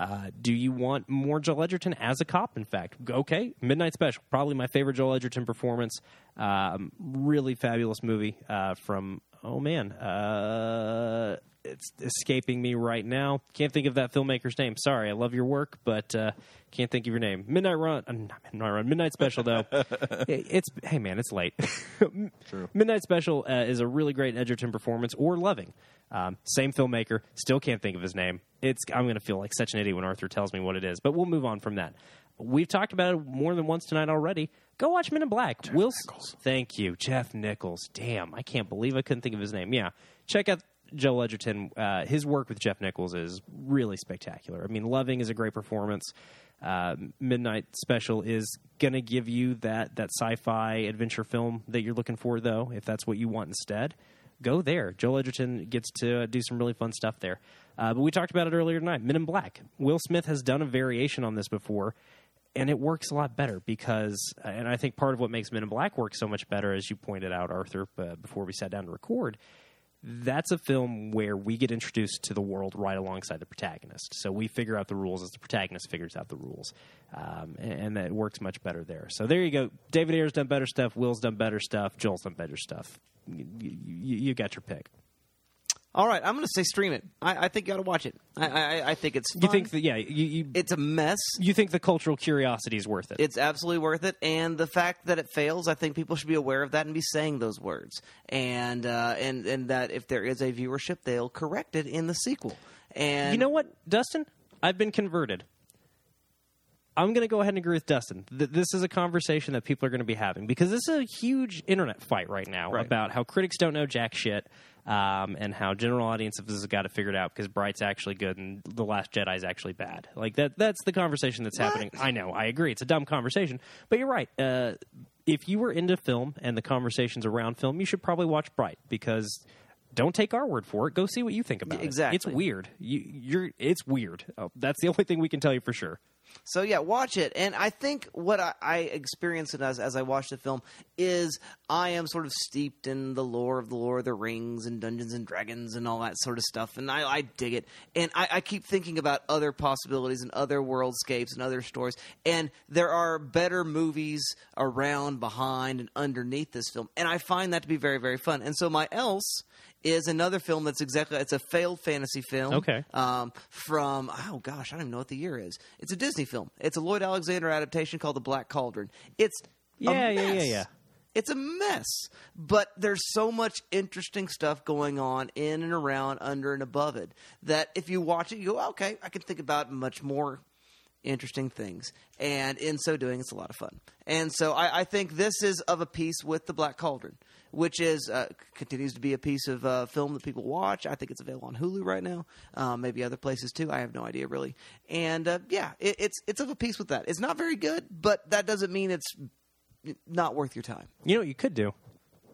Uh, do you want more Joel Edgerton as a cop? In fact, okay, Midnight Special, probably my favorite Joel Edgerton performance. Um, really fabulous movie uh, from oh man, uh, it's escaping me right now. Can't think of that filmmaker's name. Sorry, I love your work, but uh, can't think of your name. Midnight Run, uh, not Midnight Run, Midnight Special though. It- it's hey man, it's late. True. Midnight Special uh, is a really great Edgerton performance, or Loving. Um, same filmmaker, still can't think of his name. It's I'm going to feel like such an idiot when Arthur tells me what it is, but we'll move on from that. We've talked about it more than once tonight already. Go watch Men in Black. Will Thank you, Jeff Nichols. Damn, I can't believe I couldn't think of his name. Yeah, check out Joel Edgerton. Uh, his work with Jeff Nichols is really spectacular. I mean, Loving is a great performance. Uh, Midnight Special is going to give you that that sci-fi adventure film that you're looking for, though. If that's what you want instead, go there. Joel Edgerton gets to uh, do some really fun stuff there. Uh, but we talked about it earlier tonight. Men in Black. Will Smith has done a variation on this before, and it works a lot better because, and I think part of what makes Men in Black work so much better, as you pointed out, Arthur, uh, before we sat down to record, that's a film where we get introduced to the world right alongside the protagonist. So we figure out the rules as the protagonist figures out the rules, um, and, and that works much better there. So there you go. David Ayer's done better stuff. Will's done better stuff. Joel's done better stuff. You, you, you got your pick. All right, I'm going to say stream it. I, I think you got to watch it. I, I, I think it's. You think that? Yeah, you you, it's a mess? you think the cultural curiosity is worth it? It's absolutely worth it, and the fact that it fails, I think people should be aware of that and be saying those words, and uh, and and that if there is a viewership, they'll correct it in the sequel. And you know what, Dustin? I've been converted. I'm going to go ahead and agree with Dustin. Th- this is a conversation that people are going to be having because this is a huge internet fight right now Right. about how critics don't know jack shit um, and how general audiences have got it figured out because Bright's actually good and The Last Jedi is actually bad. Like that. That's the conversation that's happening. I know. I agree. It's a dumb conversation, but you're right. Uh, if you were into film and the conversations around film, you should probably watch Bright because. Don't take our word for it. Go see what you think about it. Exactly. It's weird. You, you're. It's weird. Oh, that's the only thing we can tell you for sure. So yeah, watch it. And I think what I, I experienced as as I watched the film is I am sort of steeped in the lore of the Lord of the Rings and Dungeons and Dragons and all that sort of stuff, and I, I dig it. And I, I keep thinking about other possibilities and other worldscapes and other stories. And there are better movies around, behind, and underneath this film, and I find that to be very very fun. And so my else is another film that's exactly it's a failed fantasy film Okay. um, from oh gosh, I don't even know what the year is. It's a Disney film. It's a Lloyd Alexander adaptation called The Black Cauldron. It's a Yeah, yeah, yeah, yeah. It's a mess, but there's so much interesting stuff going on in and around, under and above it that if you watch it, you go, okay, I can think about much more interesting things. And in so doing, it's a lot of fun. And so I, I think this is of a piece with the Black Cauldron, which is uh, continues to be a piece of uh, film that people watch. I think it's available on Hulu right now, um, maybe other places too. I have no idea really. And uh, yeah, it, it's it's of a piece with that. It's not very good, but that doesn't mean it's not worth your time. You know what you could do?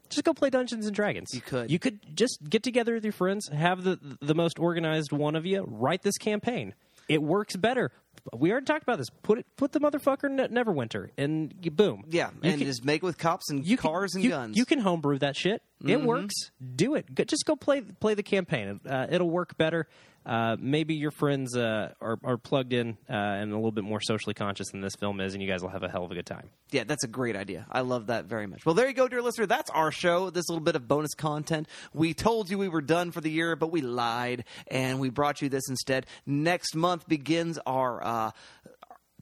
Just go play Dungeons and Dragons. You could. You could just get together with your friends, have the the most organized one of you write this campaign. It works better. We already talked about this. Put it, put the motherfucker in Neverwinter, and you, boom. Yeah, You and can- just make it with cops and you can- cars and you- guns. You can homebrew that shit. It works. Do it. Go, just go play play the campaign. Uh, it'll work better. Uh, maybe your friends uh, are, are plugged in uh, and a little bit more socially conscious than this film is, and you guys will have a hell of a good time. Yeah, that's a great idea. I love that very much. Well, there you go, dear listener. That's our show. This little bit of bonus content. We told you we were done for the year, but we lied, and we brought you this instead. Next month begins our.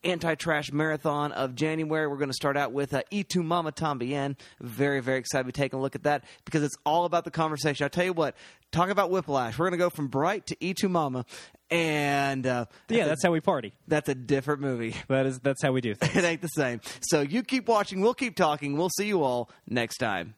Uh, Anti-trash marathon of January. We're going to start out with uh, Y Tu Mama Tambien. Very, very excited to be taking a look at that because it's all about the conversation. I tell you what, talk about whiplash. We're going to go from Bright to Y Tu Mama, and uh, Yeah, that's how we party. that's a different movie. That is that's how we do things. it ain't the same. So you keep watching. We'll keep talking. We'll see you all next time.